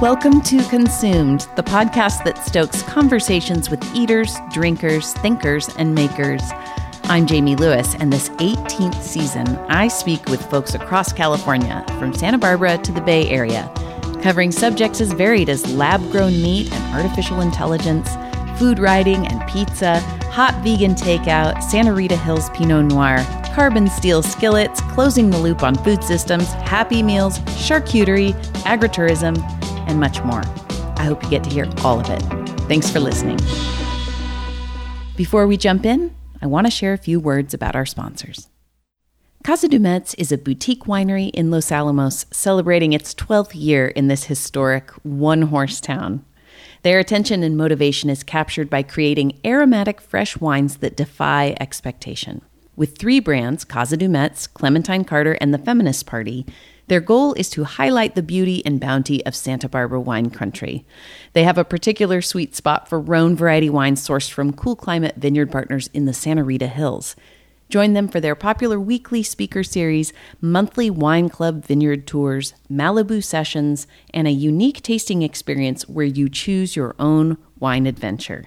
Welcome to Consumed, the podcast that stokes conversations with eaters, drinkers, thinkers, and makers. I'm Jamie Lewis, and this 18th season, I speak with folks across California, from Santa Barbara to the Bay Area, covering subjects as varied as lab grown meat and artificial intelligence, food writing and pizza, hot vegan takeout, Santa Rita Hills Pinot Noir, carbon steel skillets, closing the loop on food systems, happy meals, charcuterie, agritourism, and much more. I hope you get to hear all of it. Thanks for listening. Before we jump in, I want to share a few words about our sponsors. Casa Dumetz is a boutique winery in Los Alamos celebrating its 12th year in this historic one horse town. Their attention and motivation is captured by creating aromatic fresh wines that defy expectation. With three brands, Casa Dumetz, Clementine Carter, and the Feminist Party, their goal is to highlight the beauty and bounty of Santa Barbara wine country. They have a particular sweet spot for Rhone variety wines sourced from cool climate vineyard partners in the Santa Rita Hills. Join them for their popular weekly speaker series, monthly wine club vineyard tours, Malibu sessions, and a unique tasting experience where you choose your own wine adventure.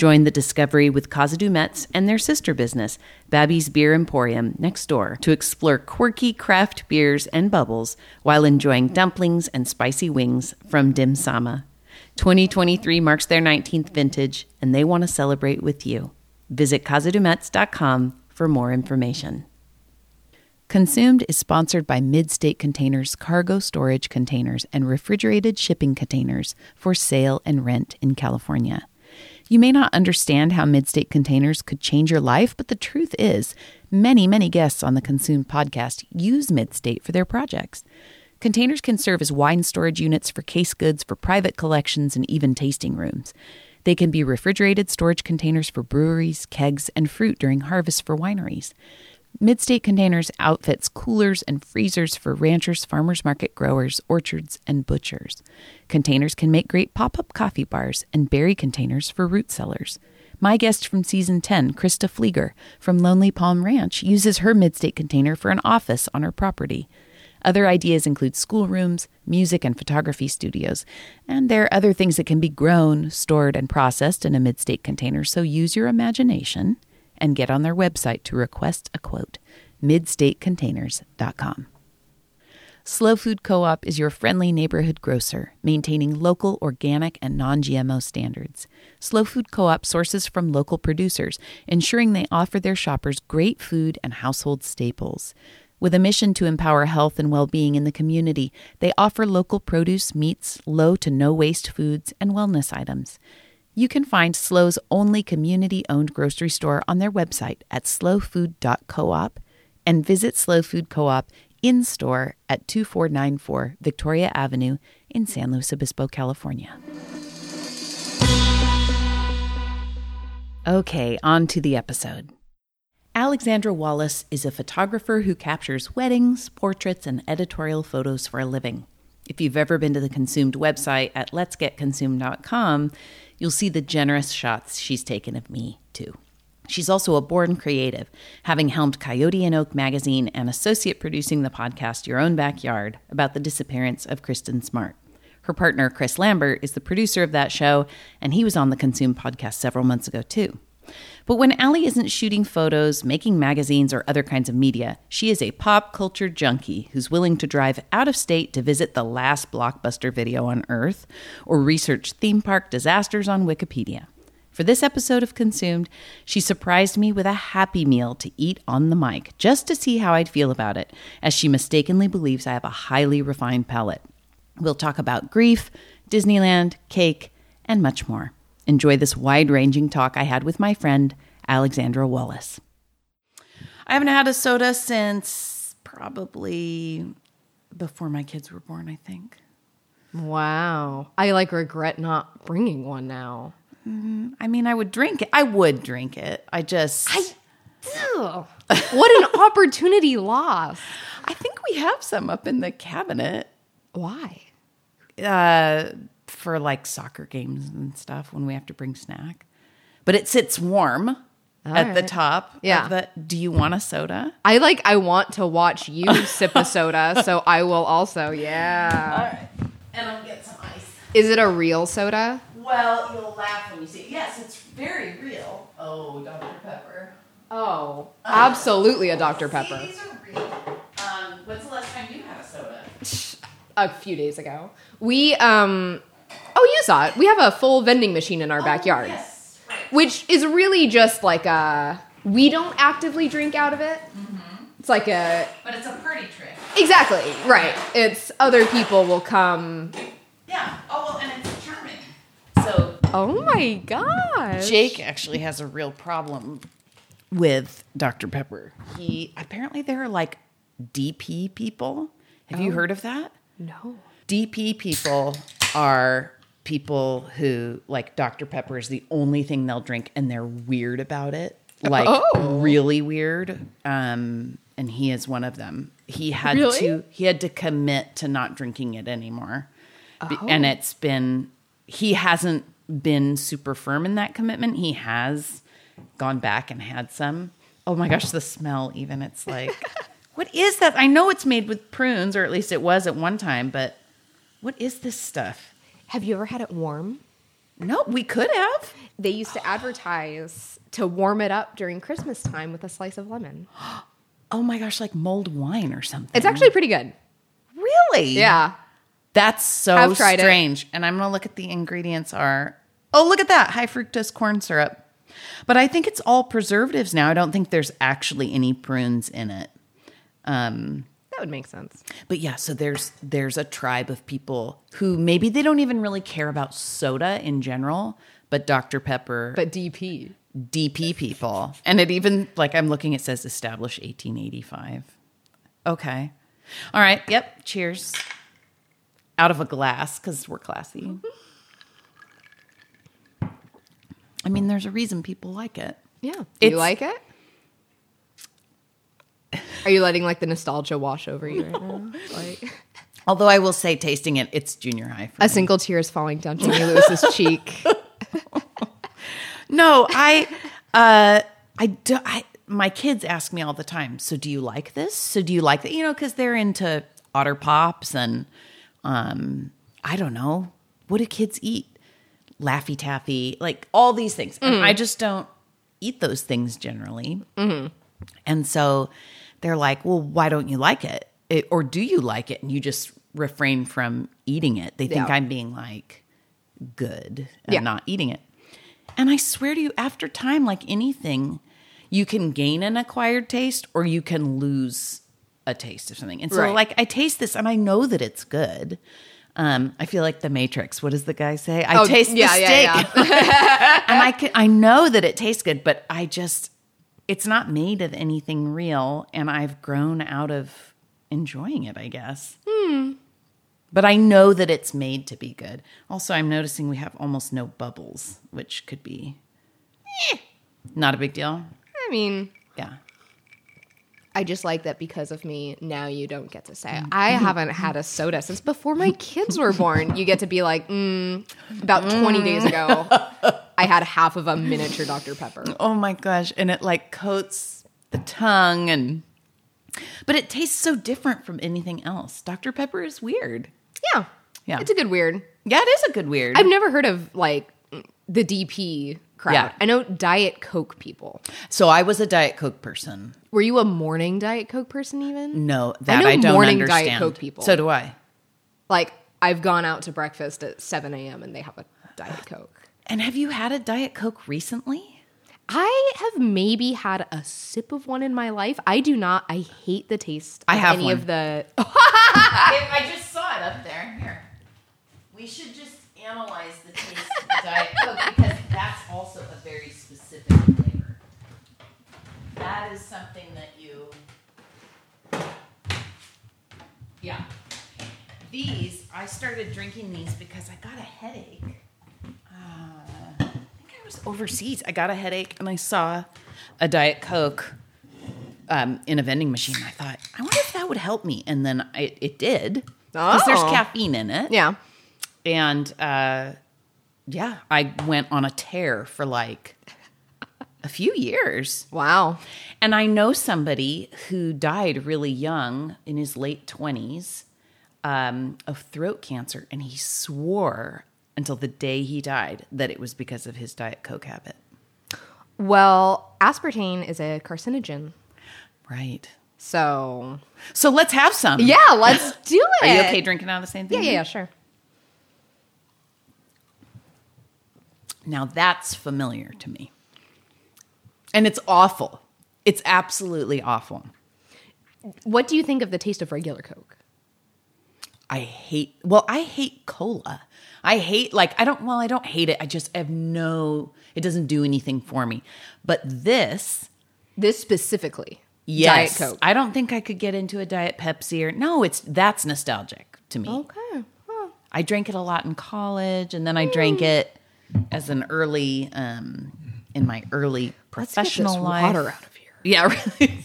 Join the discovery with Casa Dumetz and their sister business, Babi's Beer Emporium, next door, to explore quirky craft beers and bubbles while enjoying dumplings and spicy wings from Dim Sama. 2023 marks their 19th vintage, and they want to celebrate with you. Visit casadumetz.com for more information. Consumed is sponsored by Midstate Containers cargo storage containers and refrigerated shipping containers for sale and rent in California. You may not understand how Midstate containers could change your life, but the truth is, many, many guests on the Consumed podcast use Midstate for their projects. Containers can serve as wine storage units for case goods for private collections and even tasting rooms. They can be refrigerated storage containers for breweries, kegs, and fruit during harvest for wineries. Midstate Containers outfits coolers and freezers for ranchers, farmers market growers, orchards, and butchers. Containers can make great pop up coffee bars and berry containers for root cellars. My guest from season 10, Krista Flieger from Lonely Palm Ranch, uses her Midstate container for an office on her property. Other ideas include schoolrooms, music and photography studios, and there are other things that can be grown, stored, and processed in a Midstate container, so use your imagination and get on their website to request a quote midstatecontainers.com. SLO Food Co op is your friendly neighborhood grocer, maintaining local, organic, and non GMO standards. SLO Food Co op sources from local producers, ensuring they offer their shoppers great food and household staples. With a mission to empower health and well being in the community, they offer local produce, meats, low to no waste foods, and wellness items. You can find SLO's only community owned grocery store on their website at slofood.coop and visit SLO Food Co op in store at 2494 Victoria Avenue in San Luis Obispo, California. Okay, on to the episode. Alexandra Wallace is a photographer who captures weddings, portraits, and editorial photos for a living. If you've ever been to the Consumed website at letsgetconsumed.com, you'll see the generous shots she's taken of me, too. She's also a born creative, having helmed Coyote and Oak magazine and associate producing the podcast Your Own Backyard about the disappearance of Kristin Smart. Her partner, Chris Lambert, is the producer of that show, and he was on the Consume podcast several months ago, too. But when Allie isn't shooting photos, making magazines, or other kinds of media, she is a pop culture junkie who's willing to drive out of state to visit the last blockbuster video on Earth or research theme park disasters on Wikipedia. For this episode of Consumed, she surprised me with a happy meal to eat on the mic just to see how I'd feel about it, as she mistakenly believes I have a highly refined palate. We'll talk about grief, Disneyland, cake, and much more. Enjoy this wide ranging talk I had with my friend, Alexandra Wallace. I haven't had a soda since probably before my kids were born, I think. Wow. I like regret not bringing one now. Mm-hmm. I mean, I would drink it. I would drink it. I just. I. Ugh. what an opportunity lost. I think we have some up in the cabinet. Why? Uh, for like soccer games and stuff when we have to bring snack. But it sits warm All at right. the top. Yeah. The, do you want a soda? I like. I want to watch you sip a soda, so I will also. Yeah. All right. And I'll get some ice. Is it a real soda? Well, you'll laugh when you see it. Yes, it's very real. Oh, Dr. Pepper. Oh, absolutely a Dr. Pepper. See, these are real. Um, when's the last time you had a soda? A few days ago. We, um, oh, you saw it. We have a full vending machine in our oh, backyard, Oh, yes. Which is really just like a, we don't actively drink out of it. Mm-hmm. It's like a, But it's a party trick. exactly, right. It's other people will come. Yeah. Oh, well, and it's charming. So Oh my gosh. Jake actually has a real problem with Dr. Pepper. He apparently there are like DP people. Have you oh. heard of that? No. DP people are people who like Dr. Pepper is the only thing they'll drink and they're weird about it. Like Oh. really weird. Um and he is one of them. He had Really? to he had to commit to not drinking it anymore. Be- And it's been he hasn't been super firm in that commitment. He has gone back and had some. Oh my gosh, the smell even it's like what is that? I know it's made with prunes or at least it was at one time, but what is this stuff? Have you ever had it warm? No, we could have. They used to advertise to warm it up during Christmas time with a slice of lemon. Oh my gosh, like mulled wine or something. It's actually pretty good. really Yeah. That's so I've tried it. strange. And I'm gonna look at the ingredients are oh look at that high fructose corn syrup. But I think it's all preservatives now. I don't think there's actually any prunes in it. Um, That would make sense. but yeah, so there's there's a tribe of people who maybe they don't even really care about soda in general, but Dr. Pepper But DP. DP people. And it even like I'm looking it says established 1885. Okay. All right. Yep. Cheers. Out of a glass cuz we're classy. I mean there's a reason people like it. Yeah. It's- you like it? Are you letting like the nostalgia wash over you right now? Like Although I will say tasting it it's junior high for a me. single tear is falling down Jamie Lewis's cheek. No, I uh I do I my kids ask me all the time, so do you like this? So do you like that? You know, cuz they're into otter pops and um I don't know. What do kids eat? Laffy Taffy, like all these things. And I just don't eat those things generally. And so they're like, well, why don't you like it? it? Or do you like it? And you just refrain from eating it. They think Yeah. I'm being like good and Yeah. not eating it. And I swear to you, after time, like anything, you can gain an acquired taste or you can lose a taste of something. And so, Right. like, I taste this and I know that it's good. Um, I feel like the Matrix. What does the guy say? I Oh, taste yeah, the yeah, steak, and I can, I know that it tastes good, but I just it's not made of anything real, and I've grown out of enjoying it. I guess. But I know that it's made to be good. Also, I'm noticing we have almost no bubbles, which could be eh, not a big deal. I mean, Yeah. I just like that because of me, now you don't get to say, I haven't had a soda since before my kids were born. You get to be like, mm, about 20 days ago, I had half of a miniature Dr. Pepper. Oh my gosh. And it like coats the tongue and but it tastes so different from anything else. Dr. Pepper is weird. Yeah. Yeah. It's a good weird. Yeah, it is a good weird. I've never heard of like the DP crowd. Yeah. I know Diet Coke people. so I was a Diet Coke person. Were you a morning Diet Coke person even? No, that know I, don't morning Diet understand. Coke people. So do I. Like, I've gone out to breakfast at 7 a.m. and they have a Diet Coke. And have you had a Diet Coke recently? I have maybe had a sip of one in my life. I do not. I hate the taste. I have any one. of the. I just saw it up there. Here. We should just analyze the taste of the Diet Coke because that's also a very specific flavor. That is something that you. Yeah. These, I started drinking these because I got a headache. Uh, I think I was overseas. I got a headache and I saw a Diet Coke um, in a vending machine. I thought, I wonder if that would help me. And then I, it did. Because there's Oh. caffeine in it. Yeah. And uh, yeah, I went on a tear for like a few years. Wow. And I know somebody who died really young in his late 20s um, of throat cancer, and he swore until the day he died that it was because of his Diet Coke habit. Well, aspartame is a carcinogen. Right. So, So let's have some. yeah, let's do it. Are you okay drinking out of the same Yeah, thing? yeah, yeah, sure. Now that's familiar to me. And it's awful. It's absolutely awful. What do you think of the taste of regular Coke? I hate, well, I hate cola. I hate, like, I don't, well, I don't hate it. I just have no, it doesn't do anything for me. But this, This specifically, yes. Diet Coke. I don't think I could get into a Diet Pepsi or, no, it's, that's nostalgic to me. okay. Well, I drank it a lot in college and then I drank it as an early, um, in my early professional life. water out of here. Yeah, really.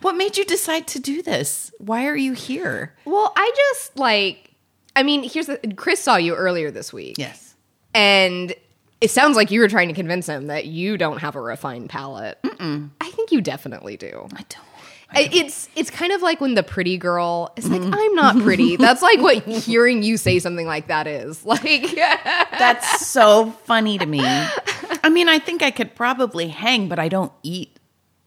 what made you decide to do this? Why are you here? Well, I just like. I mean, here's the. Chris saw you earlier this week. Yes. And it sounds like you were trying to convince him that you don't have a refined palate. I think you definitely do. I don't. I- It's it's kind of like when the pretty girl is like, I'm not pretty. That's like what hearing you say something like that is. Like That's so funny to me. I mean, I think I could probably hang, but I don't eat.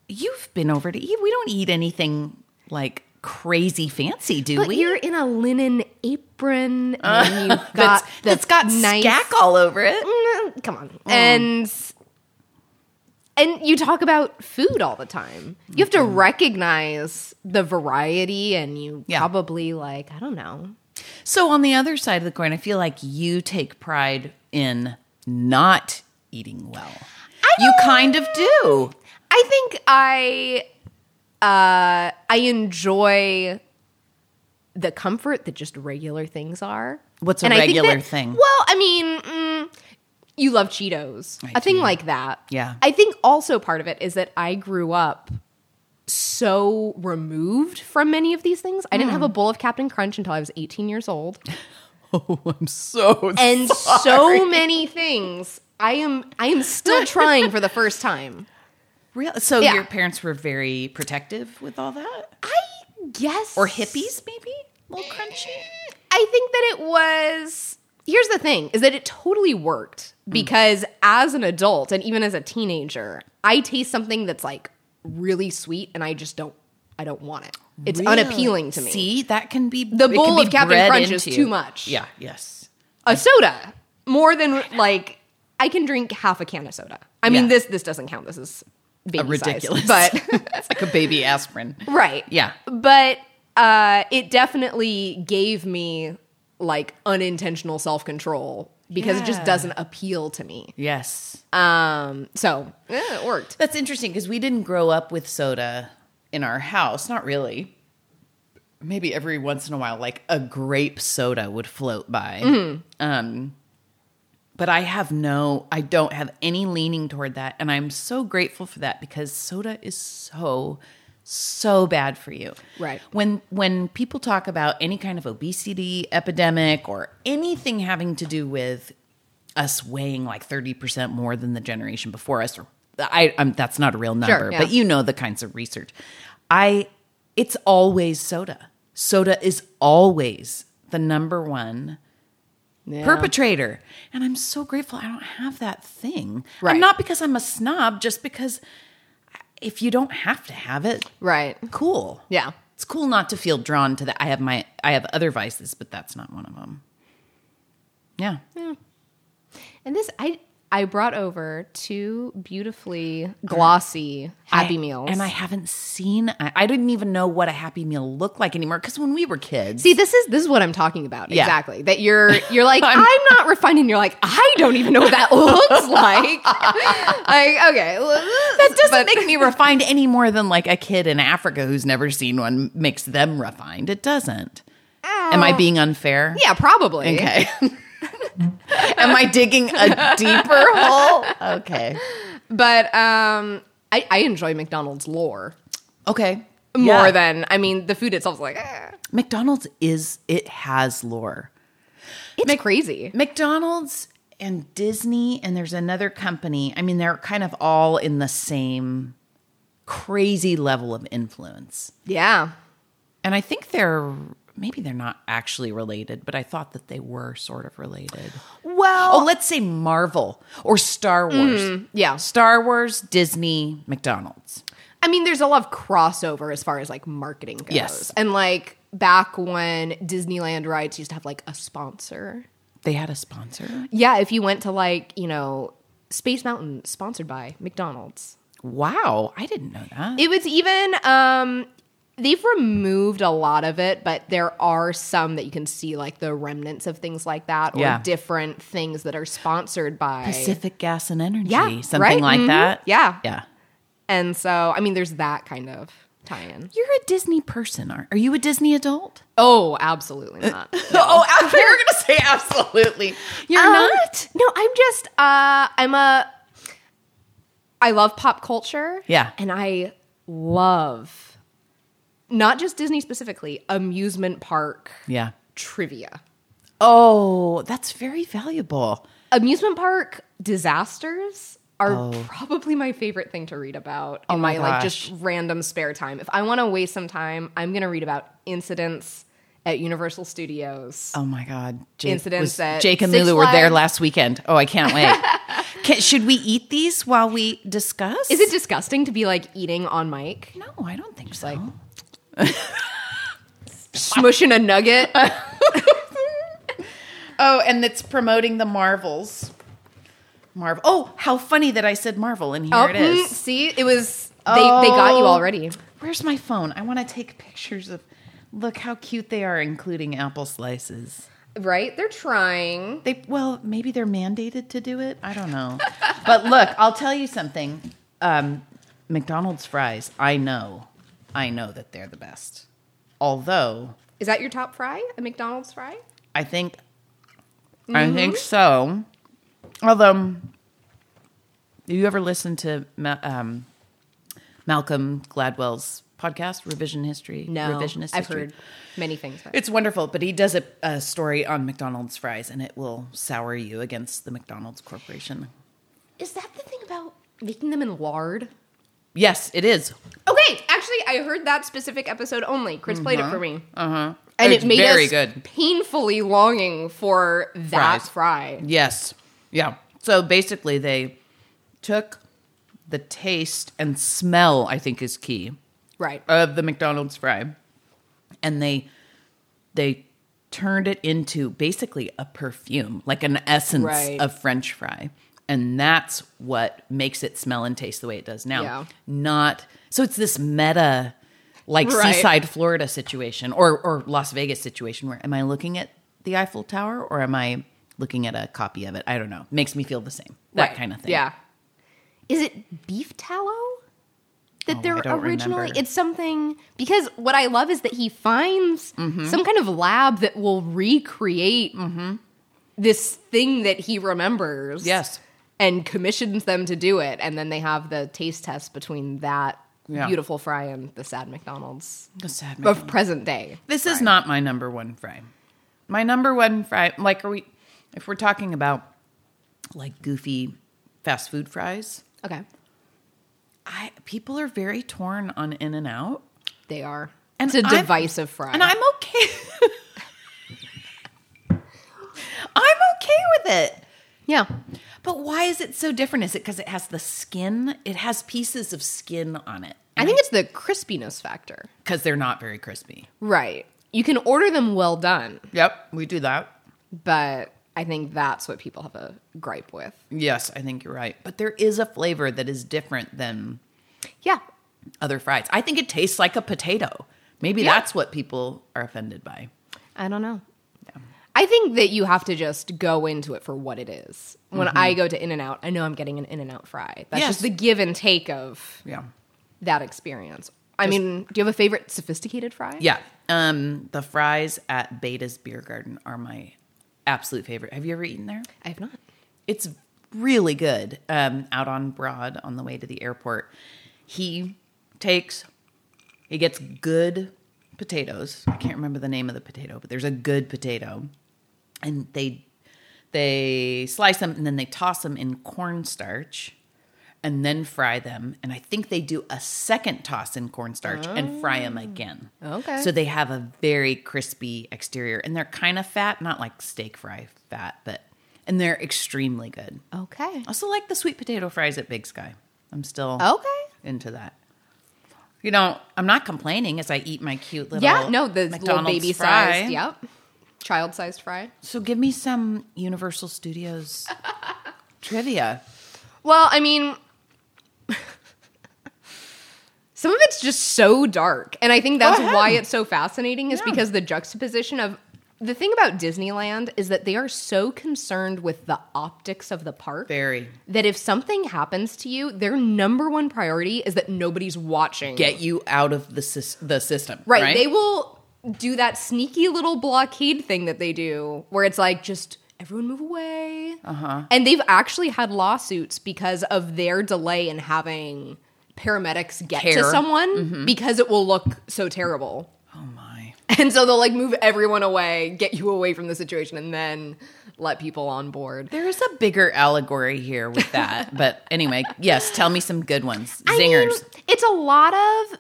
You've been over to eat. We don't eat anything like crazy fancy, do But we? you're in a linen apron uh, and you've got that's, that's got nice scack all over it. Mm, come on mm. and and you talk about food all the time you have to mm-hmm. recognize the variety and you Yeah. probably like i don't know So on the other side of the coin, I feel like you take pride in not eating well. You kind of do. i think i uh i enjoy the comfort that just regular things are What's a And regular that- thing? well i mean mm, you love cheetos I a thing like that Yeah. i think also part of it is that i grew up so removed from many of these things. I didn't Hmm. have a bowl of Captain Crunch until I was 18 years old. Oh, I'm so And so many things I am I am still trying for the first time. Real? So Yeah. your parents were very protective with all that, I guess or hippies maybe? A little crunchy. I think that it was Here's the thing is that it totally worked mm. because as an adult and even as a teenager, I taste something that's like really sweet and I just don't I don't want it. It's Really? unappealing to me. See, that can be The bowl of Captain Crunch is too much. Yeah. Yes. a soda more than like I can drink half a can of soda. I mean this this doesn't count. This is baby A ridiculous, size, but it's like a baby aspirin. right. Yeah. But uh it definitely gave me like unintentional self-control because it just doesn't appeal to me. Yes. Um so eh, it worked. That's interesting because we didn't grow up with soda in our house. Not really. Maybe every once in a while, like a grape soda would float by. Mm-hmm. Um, but I have no, I don't have any leaning toward that. And I'm so grateful for that because soda is so, so bad for you. Right. When when people talk about any kind of obesity epidemic or anything having to do with us weighing like 30% more than the generation before us or I I'm, that's not a real number, yeah. but you know the kinds of research. I it's always soda. Soda is always the number one Yeah. perpetrator. And I'm so grateful I don't have that thing. Right. And not because I'm a snob, just because if you don't have to have it, Right. cool. Yeah. It's cool not to feel drawn to that. I have my I have other vices, but that's not one of them. Yeah. And this I I brought over two beautifully glossy happy I- meals. And I haven't seen I, I didn't even know what a happy meal looked like anymore because when we were kids. See, this is this is what I'm talking about. Yeah. Exactly. That you're you're like I'm- I'm, not refined, and you're like I don't even know what that looks like. like okay, that doesn't make me refined any more than like a kid in Africa who's never seen one makes them refined. It doesn't. Am I being unfair? Yeah, probably. Okay. Am I digging a deeper hole? Okay. But um, I, I enjoy McDonald's lore Okay. more Yeah. than I mean the food itself is like eh. McDonald's is it has lore. it's crazy. McDonald's and Disney and there's another company. I mean, they're kind of all in the same crazy level of influence. Yeah. And I think they're maybe they're not actually related, but I thought that they were sort of related. Well, Oh, let's say Marvel or Star Wars. yeah. Star Wars, Disney, McDonald's. I mean, there's a lot of crossover as far as like marketing goes. Yes. And like back when Disneyland rides used to have like a sponsor. They had a sponsor. Yeah, if you went to like, you know, Space Mountain sponsored by McDonald's. Wow, I didn't know that. It was even um they've removed a lot of it, but there are some that you can see like the remnants of things like that or Yeah. different things that are sponsored by Pacific Gas and Energy, Yeah, something right? like Mhm. that. Yeah. yeah. And so, I mean, there's that kind of tie-in. You're a Disney person, are? Are you a Disney adult? Oh, absolutely not. Oh, you're gonna say absolutely. You're Um, not. No, I'm just uh I'm a I love pop culture. Yeah. And I love not just Disney specifically, amusement park Yeah. trivia. Oh, that's very valuable. Amusement park disasters are Oh. probably my favorite thing to read about in Oh my my, like just random spare time. If I want to waste some time, I'm going to read about incidents at Universal Studios. Oh my God, Jake, Incidents was- Jake and Six Lulu were there last weekend. Oh, I can't wait. Can, should we eat these while we discuss? Is it disgusting to be like eating on mic? No, I don't think so. like- Smushing a nugget. oh, and it's promoting the Marvels. Marvel. Oh, how funny that I said Marvel, and here Oh, it mm, see, it was they they got you Oh. already. Where's my phone? I want to take pictures of. Look how cute they are, including apple slices. Right? They're trying. They well, maybe they're mandated to do it. I don't know. but look, I'll tell you something. Um, McDonald's fries. I know, I know that they're the best. Although Is that your top fry? A McDonald's fry? I think, I think so. Although, do you ever listen to Ma- um, Malcolm Gladwell's podcast, Revision History? No. Revisionist I've History? heard many things. It's wonderful, but he does a, a story on McDonald's fries, and it will sour you against the McDonald's Corporation. Is that the thing about making them in lard? Yes, it is. Okay, actually, I heard that specific episode only. Chris played it for me, Uh huh. and it's it made very us good. painfully longing for that Fries. fry. Yes. Yeah. So basically, they took the taste and smell. I think is key. Right. of the McDonald's fry, and they they turned it into basically a perfume, like an essence Right. of French fry, and that's what makes it smell and taste the way it does now. Yeah. Not so it's this meta, like Right. seaside Florida situation or or Las Vegas situation where am I looking at the Eiffel Tower or am I looking at a copy of it? I don't know. Makes me feel the same. That Right. kind of thing. Yeah. Is it beef tallow? That Oh, they're originally remember. it's something because what I love is that he finds Mm-hmm. some kind of lab that will recreate this thing that he remembers. Yes. And commissions them to do it. And then they have the taste test between that Yeah. beautiful fry and the sad McDonald's The sad of present day. This is not my number one fry. My number one fry, like, are we, if we're talking about like goofy fast food fries, Okay. I people are very torn on In and Out, They are. And it's a I'm- divisive fry. and I'm okay. I'm okay with it. yeah. But why is it so different? Is it because it has the skin? It has pieces of skin on it. I think it's the crispiness factor. because they're not very crispy. Right. You can order them well done, Yep, we do that. but I think that's what people have a gripe with. Yes, I think you're right. But there is a flavor that is different than Yeah. other fries. I think it tastes like a potato. Maybe Yeah. that's what people are offended by. I don't know. I think that you have to just go into it for what it is. When I go to In and Out, I know I'm getting an In and Out fry. That's Yes. just the give and take of Yeah. that experience. I mean, do you have a favorite sophisticated fry? Yeah. Um, the fries at Beda's Biergarten are my absolute favorite. Have you ever eaten there? I have not. It's really good. Um, out on Broad on the way to the airport. He takes he gets good potatoes. I can't remember the name of the potato, but there's a good potato. And they they slice them and then they toss them in cornstarch and then fry them. And I think they do a second toss in cornstarch and fry them oh. again. Okay. So they have a very crispy exterior and they're kind of fat, not like steak fry fat, but and they're extremely good. Okay. Also like the sweet potato fries at Big Sky. I'm still Okay. into that. You know, I'm not complaining as I eat my cute little Yeah, no, the McDonald's little baby fry. sized, yep. Child sized fry. So give me some Universal Studios trivia. Well, I mean, some of it's just so dark. And I think that's why it's so fascinating, is Yeah. because the juxtaposition of the thing about Disneyland is that they are so concerned with the optics of the park Very. that if something happens to you, their number one priority is that nobody's watching. Get you out of the sys- the system. Right. Right. They will do that sneaky little blockade thing that they do where it's like just everyone move away. Uh-huh. And they've actually had lawsuits because of their delay in having paramedics get to Care. someone because it will look so terrible. oh my. And so they'll like move everyone away, get you away from the situation and then let people on board. There is a bigger allegory here with that. but anyway, yes, tell me some good ones. I mean, Zingers. it's a lot of.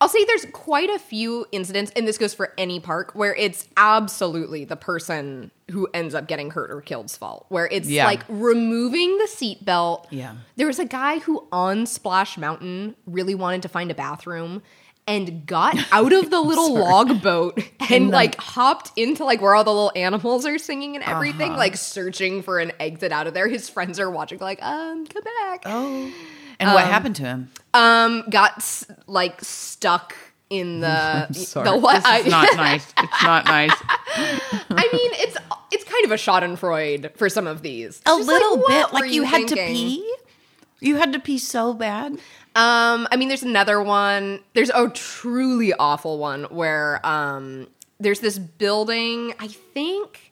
I'll say there's quite a few incidents, and this goes for any park, where it's absolutely the person who ends up getting hurt or killed's fault. Where it's Yeah. like removing the seatbelt. Yeah. There was a guy who on Splash Mountain really wanted to find a bathroom and got out of the little log boat and the- like hopped into like where all the little animals are singing and everything, Uh-huh. like searching for an exit out of there. His friends are watching, like, um, come back. Oh. And what happened to him? Um, got s- like stuck in the the This what? is I, not nice. It's not nice. I mean, it's it's kind of a Schadenfreude for some of these. A just little what bit. were Like you, had to thinking? pee. You had to pee so bad. Um, I mean, there's another one. There's a truly awful one where um, there's this building. I think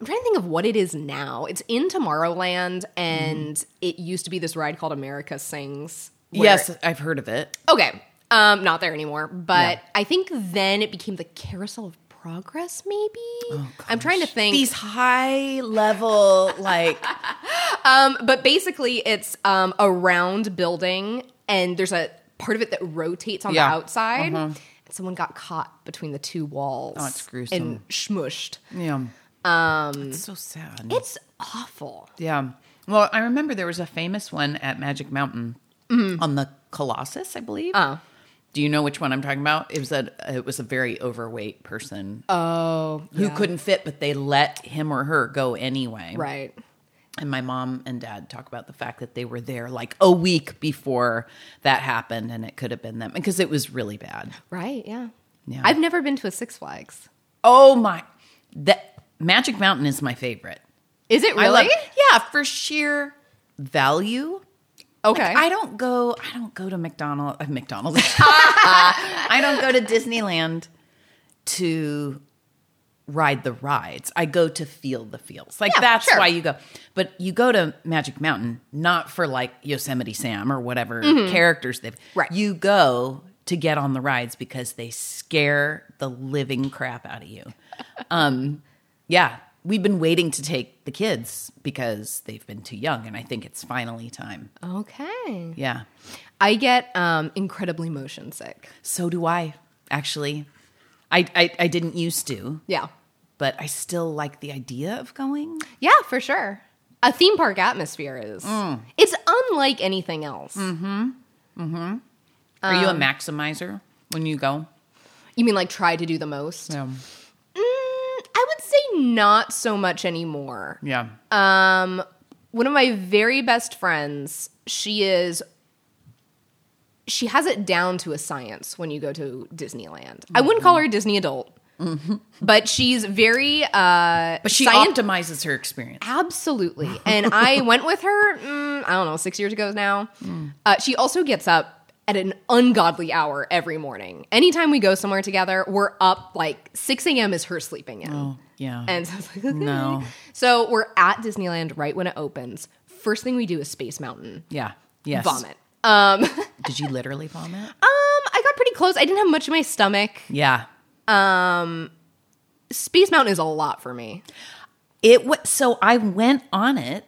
I'm trying to think of what it is now. It's in Tomorrowland, and it used to be this ride called America Sings. Yes, I've heard of it. Okay. Um, not there anymore. But Yeah. I think then it became the Carousel of Progress, maybe? I'm trying to think. These high level, like um, but basically it's um a round building and there's a part of it that rotates on Yeah. the outside. Uh-huh. And someone got caught between the two walls. Oh, it's gruesome. And smushed. yeah. Um, it's so sad. It's awful. Yeah. Well, I remember there was a famous one at Magic Mountain on the Colossus, I believe. Oh. Do you know which one I'm talking about? It was a it was a very overweight person Oh. who couldn't fit, but they let him or her go anyway. Right. And my mom and dad talk about the fact that they were there like a week before that happened, and it could have been them because it was really bad. Right, yeah. Yeah. I've never been to a Six Flags. Oh my! That Magic Mountain is my favorite. Is it really? love, yeah, for sheer value. okay. Like, I don't go. I don't go to McDonald. Uh, McDonald's. I don't go to Disneyland to ride the rides. I go to feel the feels. Like Yeah, that's sure. why you go. But you go to Magic Mountain not for like Yosemite Sam or whatever characters they've. Mm-hmm. Right. You go to get on the rides because they scare the living crap out of you. Um, yeah, we've been waiting to take the kids because they've been too young, and I think it's finally time. okay. Yeah. I get um incredibly motion sick. So do I, actually. I, I, I didn't used to, Yeah. but I still like the idea of going. Yeah, for sure. A theme park atmosphere is. Mm. It's unlike anything else. Mm-hmm mm-hmm are you a maximizer when you go? You mean like try to do the most? Yeah. Mm, I would say not so much anymore. Yeah. Um, one of my very best friends, she is she has it down to a science when you go to Disneyland. I wouldn't call her a Disney adult. But she's very uh but she scient- optimizes her experience. Absolutely. And I went with her, mm, I don't know, six years ago now. Uh, she also gets up at an ungodly hour every morning. Anytime we go somewhere together, we're up like 6 a.m. is her sleeping in. Oh, yeah. And so I was like, okay. No. So we're at Disneyland right when it opens. First thing we do is Space Mountain. yeah. Yes. Vomit. Um, Did you literally vomit? Um, I got pretty close. I didn't have much in my stomach. Yeah. Um, Space Mountain is a lot for me. It was so I went on it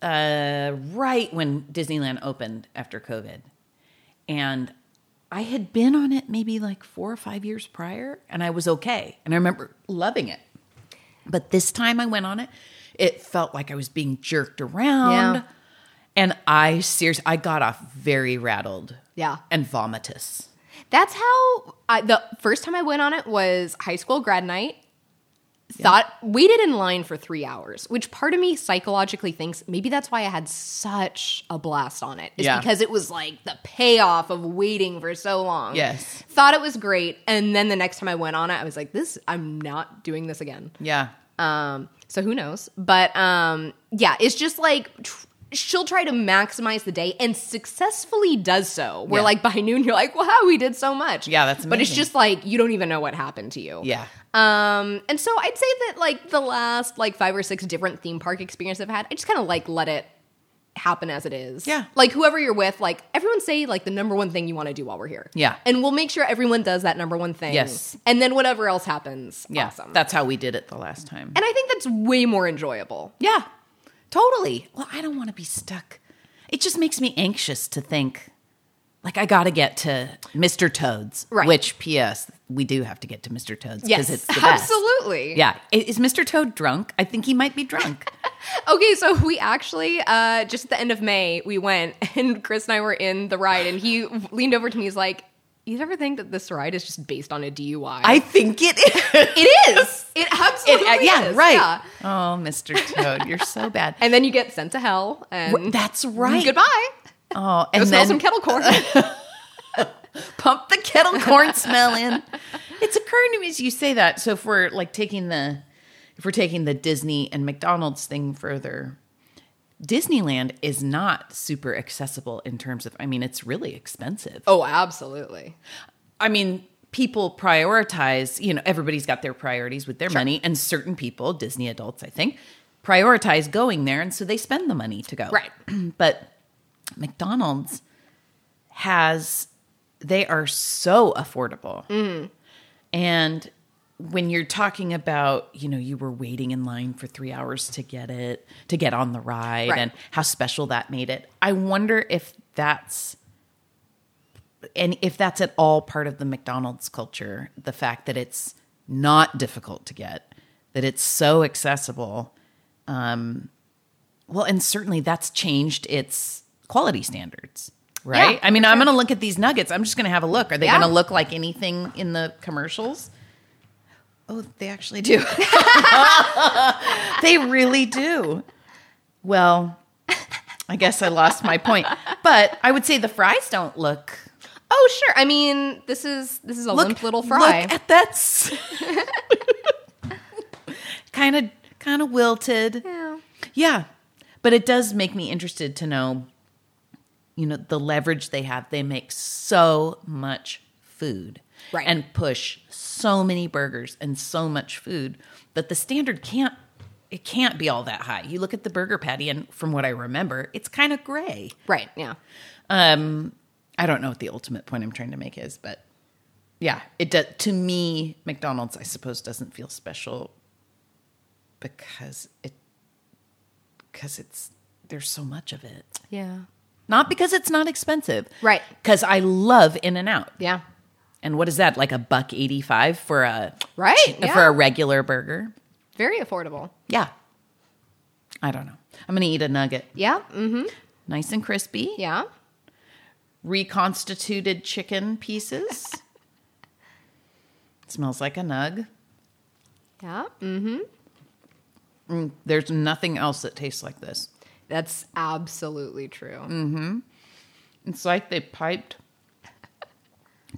uh, right when Disneyland opened after COVID. And I had been on it maybe like four or five years prior, and I was okay. And I remember loving it. But this time I went on it, it felt like I was being jerked around. Yeah. And I seriously, I got off very rattled. Yeah. And vomitous. That's how I, the first time I went on it was high school grad night. Thought waited in line for three hours, which part of me psychologically thinks maybe that's why I had such a blast on it. Is Yeah. because it was like the payoff of waiting for so long. Yes. Thought it was great. And then the next time I went on it, I was like, this I'm not doing this again. Yeah. Um, so who knows? But um, yeah, it's just like tr- she'll try to maximize the day and successfully does so. Where Yeah. like by noon you're like, wow, we did so much. Yeah, that's But it's just like you don't even know what happened to you. Yeah. Um, and so I'd say that like the last like five or six different theme park experiences I've had, I just kind of like let it happen as it is. Yeah. Like whoever you're with, like everyone say like the number one thing you want to do while we're here. Yeah. And we'll make sure everyone does that number one thing. Yes. And then whatever else happens. Yeah. Awesome. That's how we did it the last time. and I think that's way more enjoyable. Yeah, totally. Well, I don't want to be stuck. It just makes me anxious to think, like, I got to get to Mr. Toad's. Right. Which, P.S., we do have to get to Mr. Toad's Yes, because it's the best. absolutely. Yeah. Is Mr. Toad drunk? I think he might be drunk. Okay, so we actually uh, just at the end of May we went, and Chris and I were in the ride, and he leaned over to me. He's like, "You ever think that this ride is just based on a DUI?" I think it is. it is. It It- absolutely uh, yeah, is. right. Yeah. Oh, Mr. Toad, you're so bad. And then you get sent to hell, and That's right. Goodbye. Oh, Go and smell then some kettle corn. pump the kettle corn smell in. It's occurring to me as you say that. So if we're like taking the if we're taking the Disney and McDonald's thing further, Disneyland is not super accessible in terms of I mean, it's really expensive. oh, absolutely. I mean, people prioritize, you know, everybody's got their priorities with their money, and certain people, Disney adults, I think, prioritize going there, and so they spend the money to go. Right. but McDonald's has, they are so affordable. Mm-hmm. And when you're talking about, you know, you were waiting in line for three hours to get it, to get on the ride, Right. and how special that made it, I wonder if that's and if that's at all part of the McDonald's culture, the fact that it's not difficult to get, that it's so accessible, um, well, and certainly that's changed its quality standards, right? Yeah, I mean, for I'm going to look at these nuggets. I'm just going to have a look. Are they Yeah. going to look like anything in the commercials? Oh, they actually do. they really do. Well, I guess I lost my point, but I would say the fries don't look Oh, sure. I mean, this is this is a limp little fry. Look at that. kind of, kind of wilted. yeah. Yeah, but it does make me interested to know. You know the leverage they have. They make so much food, Right. and push so many burgers and so much food that the standard can't. It can't be all that high. You look at the burger patty, and from what I remember, it's kind of gray. Right. Yeah. Um, I don't know what the ultimate point I'm trying to make is, but yeah, it does. To me, McDonald's, I suppose, doesn't feel special because it because it's there's so much of it. Yeah. Not because it's not expensive, Right. Because I love In and Out, Yeah. and what is that like a buck eighty five for a Right, for yeah. a regular burger? Very affordable. Yeah, I don't know. I'm gonna eat a nugget, Yeah. Mm-hmm. nice and crispy. Yeah. reconstituted chicken pieces. smells like a nug. Yeah. Mm-hmm. There's nothing else that tastes like this. That's absolutely true. Mm-hmm. It's like they piped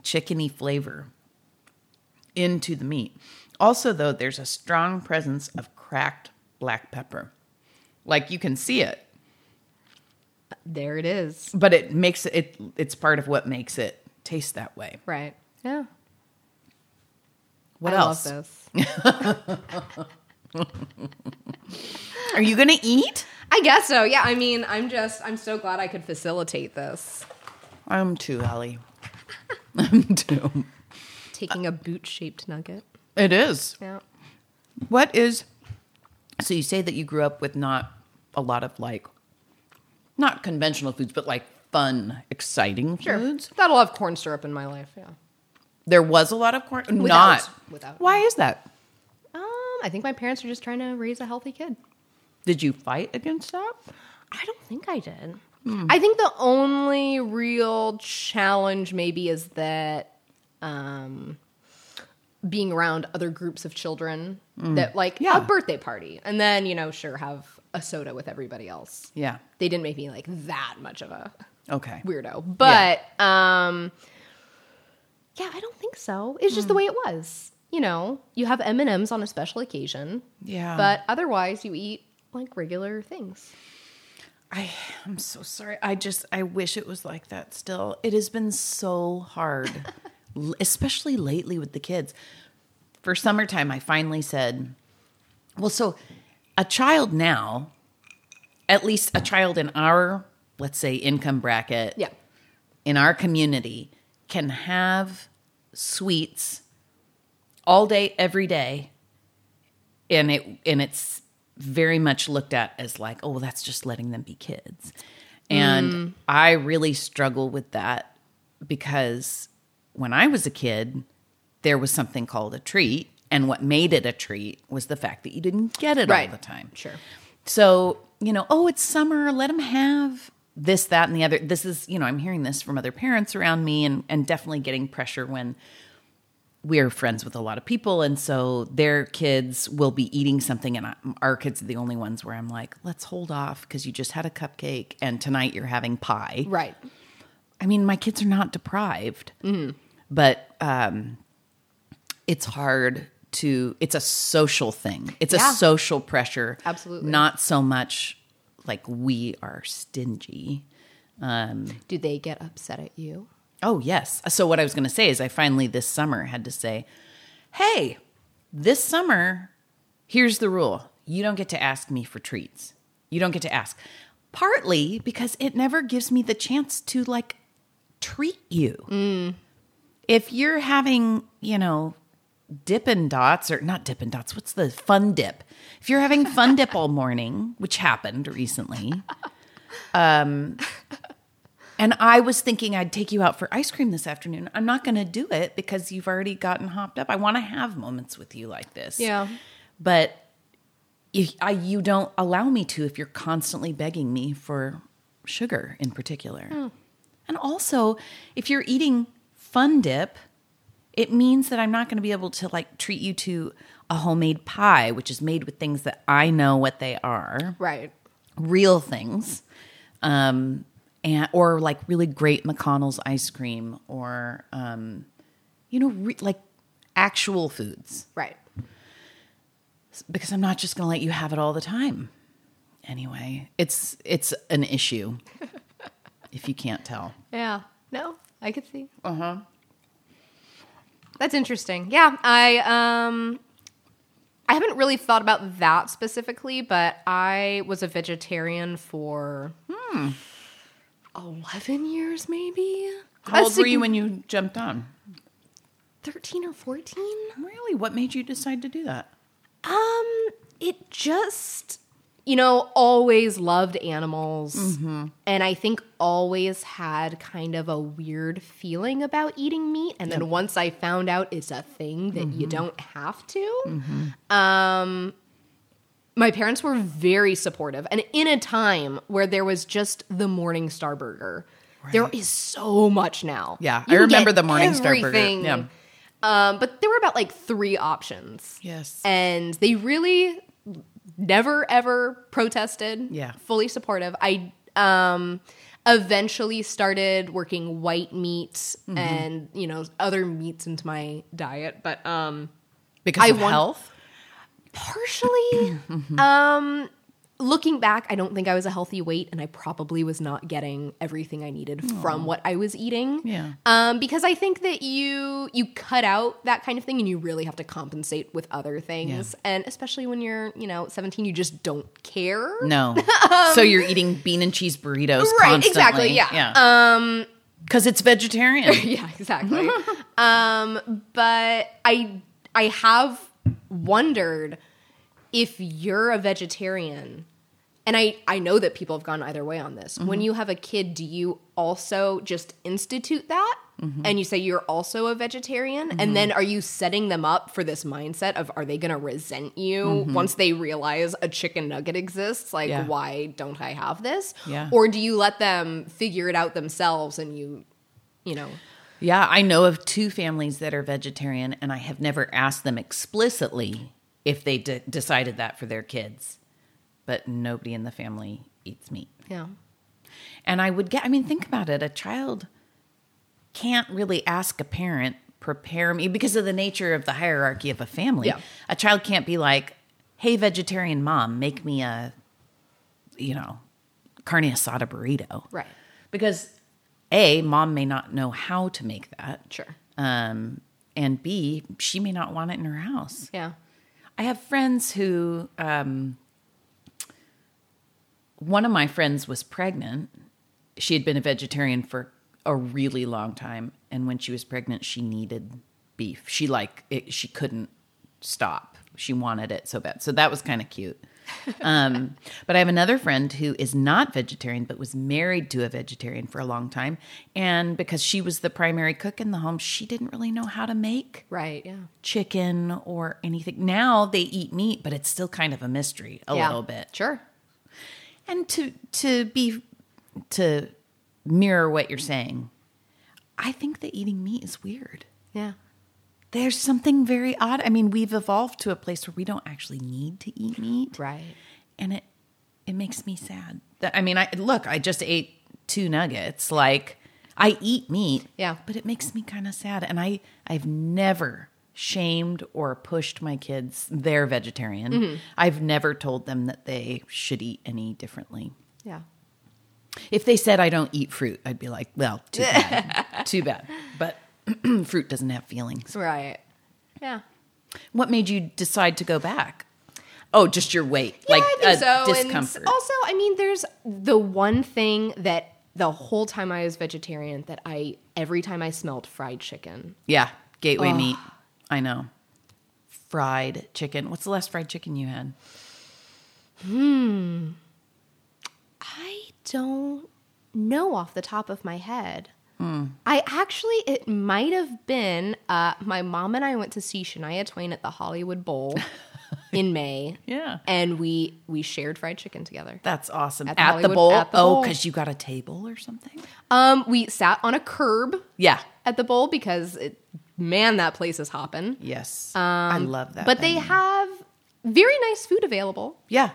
chickeny flavor into the meat. Also, though, there's a strong presence of cracked black pepper. Like you can see it, There it is. but it makes it, it's part of what makes it taste that way. Right. Yeah. What I else? love this. Are you going to eat? I guess so. Yeah. I mean, I'm just, I'm so glad I could facilitate this. I'm too, Ellie. I'm too. Taking a boot shaped nugget. It is. Yeah. What is so you say that you grew up with not a lot of like not conventional foods, but like fun, exciting foods. That'll have corn syrup in my life. Yeah. There was a lot of corn. Without- not without. Why is that? Um, I think my parents are just trying to raise a healthy kid. Did you fight against that? I don't think I did. I think the only real challenge maybe is that um, being around other groups of children that like Yeah. a birthday party and then, you know, sure have a soda with everybody else. Yeah. They didn't make me like that much of a Okay. weirdo. But um yeah, I don't think so. It's just the way it was. You know, you have M&Ms on a special occasion. Yeah. But otherwise you eat like regular things. I I'm so sorry. I just I wish it was like that still. It has been so hard, especially lately with the kids. For summertime, I finally said, well, so a child now, at least a child in our, let's say, income bracket, Yeah. in our community can have sweets all day every day and it and it's very much looked at as like oh well, that's just letting them be kids and i really struggle with that because when i was a kid there was something called a treat and what made it a treat was the fact that you didn't get it Right. all the time Sure. so, you know, oh, it's summer, let them have this, that, and the other. This is, you know, I'm hearing this from other parents around me and, and definitely getting pressure when we're friends with a lot of people. And so their kids will be eating something, and I, our kids are the only ones where I'm like, let's hold off because you just had a cupcake and tonight you're having pie. Right. I mean, my kids are not deprived, but um, it's hard to. It's a social thing. It's Yeah. a social pressure. Absolutely. not so much like we are stingy. Do they get upset at you? Oh yes. So what I was going to say is, I finally this summer had to say, "Hey, this summer, here's the rule: you don't get to ask me for treats. You don't get to ask." Partly because it never gives me the chance to like treat you. If you're having, you know, Dippin' Dots or not Dippin' Dots, what's the fun dip? If you're having fun dip all morning, which happened recently, um, and I was thinking I'd take you out for ice cream this afternoon. I'm not going to do it because you've already gotten hopped up. I want to have moments with you like this. Yeah. But you, I, you don't allow me to if you're constantly begging me for sugar in particular. And also, if you're eating fun dip, it means that I'm not going to be able to like treat you to a homemade pie, which is made with things that I know what they are Right. real things um and or like really great mcconnell's ice cream or um you know re- like actual foods Right. because i'm not just going to let you have it all the time anyway it's it's an issue if you can't tell Yeah. No, I could see. Uh huh. That's interesting. Yeah, I um, I haven't really thought about that specifically, but I was a vegetarian for eleven years, maybe. how old were you when you jumped on? Thirteen or fourteen? really? What made you decide to do that? Um, it just you know always loved animals, and I think always had kind of a weird feeling about eating meat. And then once I found out it's a thing that you don't have to, um, my parents were very supportive, and in a time where there was just the Morningstar burger. There Right. is so much now. Yeah, You I remember the Morningstar burger. everything. Yeah. Um, but there were about like three options. Yes. And they really never ever protested. Yeah. Fully supportive. I um eventually started working white meat Mm-hmm. and, you know, other meats into my diet, but um because I of want- health partially um looking back, I don't think I was a healthy weight and I probably was not getting everything I needed from what I was eating. Yeah. Um, because I think that you you cut out that kind of thing and you really have to compensate with other things. And especially when you're, you know, 17, you just don't care. no so you're eating bean and cheese burritos Um, Right, constantly. exactly, yeah. yeah um because it's vegetarian yeah, exactly. um, but I I have wondered if you're a vegetarian and I, I know that people have gone either way on this. Mm-hmm. When you have a kid, do you also just institute that? Mm-hmm. And you say you're also a vegetarian? And then are you setting them up for this mindset of are they going to resent you once they realize a chicken nugget exists? Like, Mm-hmm. Yeah. why don't I have this? Yeah. Or do you let them figure it out themselves and you, you know, Yeah, I know of two families that are vegetarian, and I have never asked them explicitly if they d- decided that for their kids. But nobody in the family eats meat. yeah. And I would get, I mean, think about it. A child can't really ask a parent, prepare me, because of the nature of the hierarchy of a family. Yeah. A child can't be like, hey, vegetarian mom, make me a, you know, carne asada burrito. Right. Because A, mom may not know how to make that. Sure. Um, and B, she may not want it in her house. Yeah. I have friends who, um, one of my friends was pregnant. She had been a vegetarian for a really long time, and when she was pregnant, she needed beef. She like it, she couldn't stop. She wanted it so bad. So that was kind of cute. Um, but I have another friend who is not vegetarian, but was married to a vegetarian for a long time, and because she was the primary cook in the home, she didn't really know how to make Right. Yeah. chicken or anything. Now they eat meat, but it's still kind of a mystery a Yeah. little bit. Sure. And to to be to mirror what you're saying, I think that eating meat is weird. Yeah. There's something very odd. I mean, we've evolved to a place where we don't actually need to eat meat, Right. and it it makes me sad. That I mean, I look, I just ate two nuggets. Like I eat meat, Yeah. but it makes me kind of sad. And I I've never shamed or pushed my kids. They're vegetarian. Mm-hmm. I've never told them that they should eat any differently. Yeah. If they said I don't eat fruit, I'd be like, well, too bad, too bad. But fruit doesn't have feelings. Right. Yeah. What made you decide to go back? Oh, just your weight, Yeah, like I think a so. discomfort. And also, I mean, there's the one thing that the whole time I was vegetarian that I every time I smelled fried chicken. Yeah, gateway meat. I know. Fried chicken. What's the last fried chicken you had? Hmm. I don't know off the top of my head. Hmm. I actually, it might have been uh, my mom and I went to see Shania Twain at the Hollywood Bowl in May. Yeah. and we we shared fried chicken together. That's awesome. At At the the, bowl? at the oh, because you got a table or something? Um, we sat on a curb Yeah. at the bowl because it, man, that place is hopping. Yes. I love that. Um, But they have very nice food available. Yeah.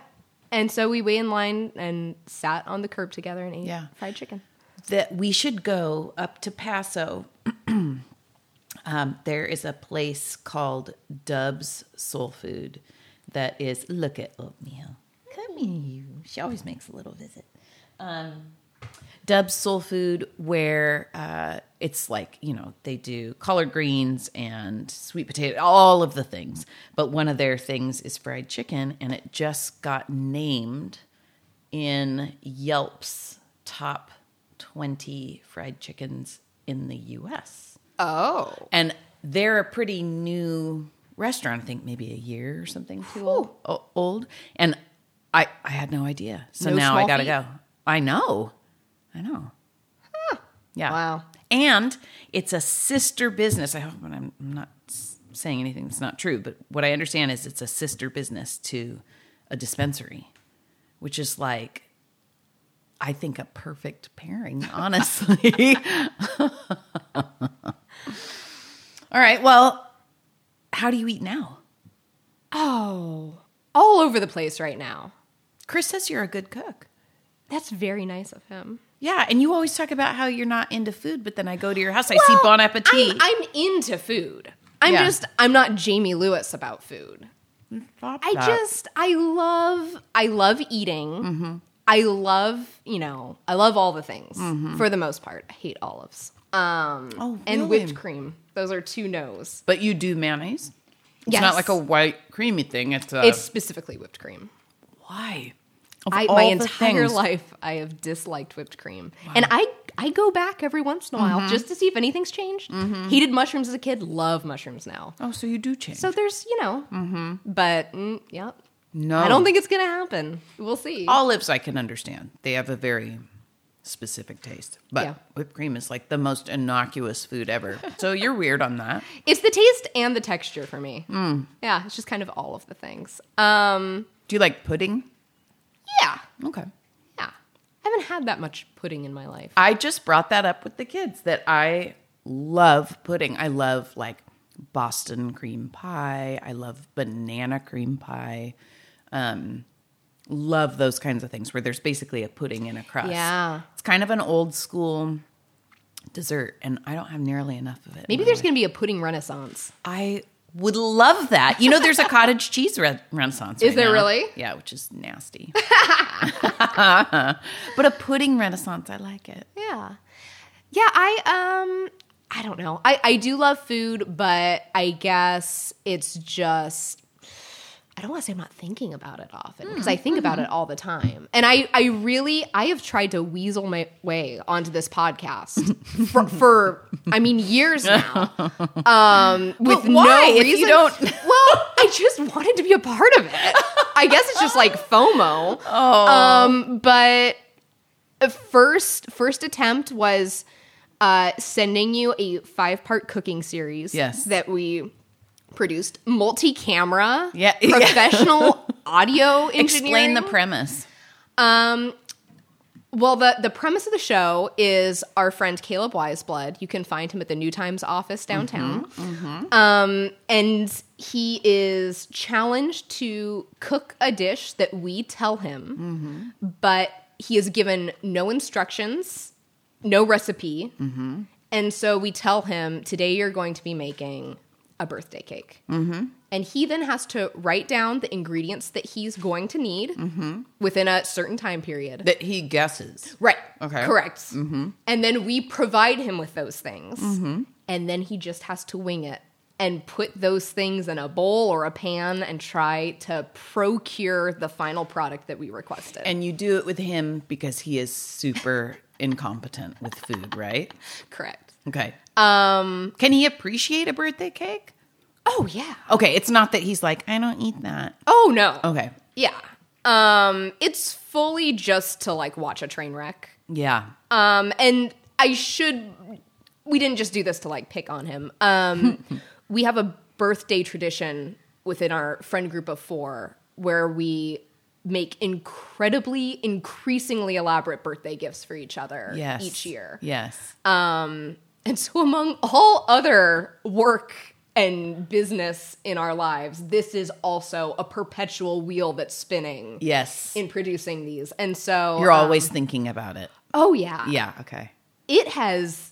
And so we waited in line and sat on the curb together and ate Yeah. fried chicken. That we should go up to Paso. um, there is a place called Dub's Soul Food that is look at oatmeal. Come here, you. She always makes a little visit. Um, Dub's Soul Food, where uh, it's like you know they do collard greens and sweet potato, all of the things. But one of their things is fried chicken, and it just got named in Yelp's top 20 fried chickens in the US. Oh. And they're a pretty new restaurant, I think maybe a year or something too old. old. And I, I had no idea. So No now I got to go. I know. I know. Yeah. Wow. And it's a sister business. I hope I'm not saying anything that's not true, but what I understand is it's a sister business to a dispensary, which is like, I think a perfect pairing, honestly. All right. Well, how do you eat now? Oh. All over the place right now. Chris says you're a good cook. That's very nice of him. Yeah, and you always talk about how you're not into food, but then I go to your house, I see Bon Appetit. I'm, I'm into food. I'm Yeah. just I'm not Jaime Lewis about food. Stop I that. just I love I love eating. Mm-hmm. I love you know I love all the things Mm-hmm. for the most part. I hate olives. Um, Oh, and whipped cream. Those are two no's. But you do mayonnaise? It's Yes. not like a white creamy thing. It's a It's specifically whipped cream. why? I, my entire things. life, I have disliked whipped cream, and I I go back every once in a while Mm-hmm. just to see if anything's changed. Heated mushrooms as a kid, love mushrooms now. Oh, so you do change. So there's you know, Mm-hmm. but mm, yep, No. I don't think it's gonna happen. We'll see. Olives I can understand. They have a very specific taste. But Yeah. whipped cream is like the most innocuous food ever. So you're weird on that. It's the taste and the texture for me. Mm. Yeah, it's just kind of all of the things. Um, Do you like pudding? yeah, Okay. yeah. I haven't had that much pudding in my life. I just brought that up with the kids that I love pudding. I love like Boston cream pie. I love banana cream pie. Um, love those kinds of things where there's basically a pudding in a crust. Yeah. It's kind of an old school dessert, and I don't have nearly enough of it. Maybe there's going to be a pudding renaissance. I would love that. You know, there's a cottage cheese re- renaissance. Is right there now. really? Yeah, which is nasty. but a pudding renaissance, I like it. Yeah. Yeah, I um I don't know. I I do love food, but I guess it's just I don't want to say I'm not thinking about it often because I think about it all the time. And I I really I have tried to weasel my way onto this podcast for, for I mean years now. Um with why, no if you reason. don't- well, I just wanted to be a part of it. I guess it's just like FOMO. Oh. Um but first first attempt was uh, sending you a five part cooking series. Yes. that we produced, multi camera, Yeah. professional audio engineering. Explain the premise. Um, well, the the premise of the show is our friend Caleb Wiseblood. You can find him at the New Times office downtown. Um, and he is challenged to cook a dish that we tell him, but he is given no instructions, no recipe. And so we tell him, today you're going to be making a birthday cake. Mm-hmm. And he then has to write down the ingredients that he's going to need mm-hmm. within a certain time period. That he guesses. Right. Okay. Correct. Mm-hmm. And then we provide him with those things. Mm-hmm. And then he just has to wing it and put those things in a bowl or a pan and try to procure the final product that we requested. And you do it with him because he is super incompetent with food, right? Correct. Okay. Um, can he appreciate a birthday cake? Oh, yeah. Okay, it's not that he's like, I don't eat that. Oh, no. Okay. Yeah. Um, it's fully just to like watch a train wreck. Yeah. Um, and I should. We didn't just do this to like pick on him. Um, we have a birthday tradition within our friend group of four where we make incredibly, increasingly elaborate birthday gifts for each other Yes. each year. Yes. And so, among all other work and business in our lives, this is also a perpetual wheel that's spinning yes. in producing these. And so, You're um, always thinking about it. oh yeah, Yeah. Okay. it has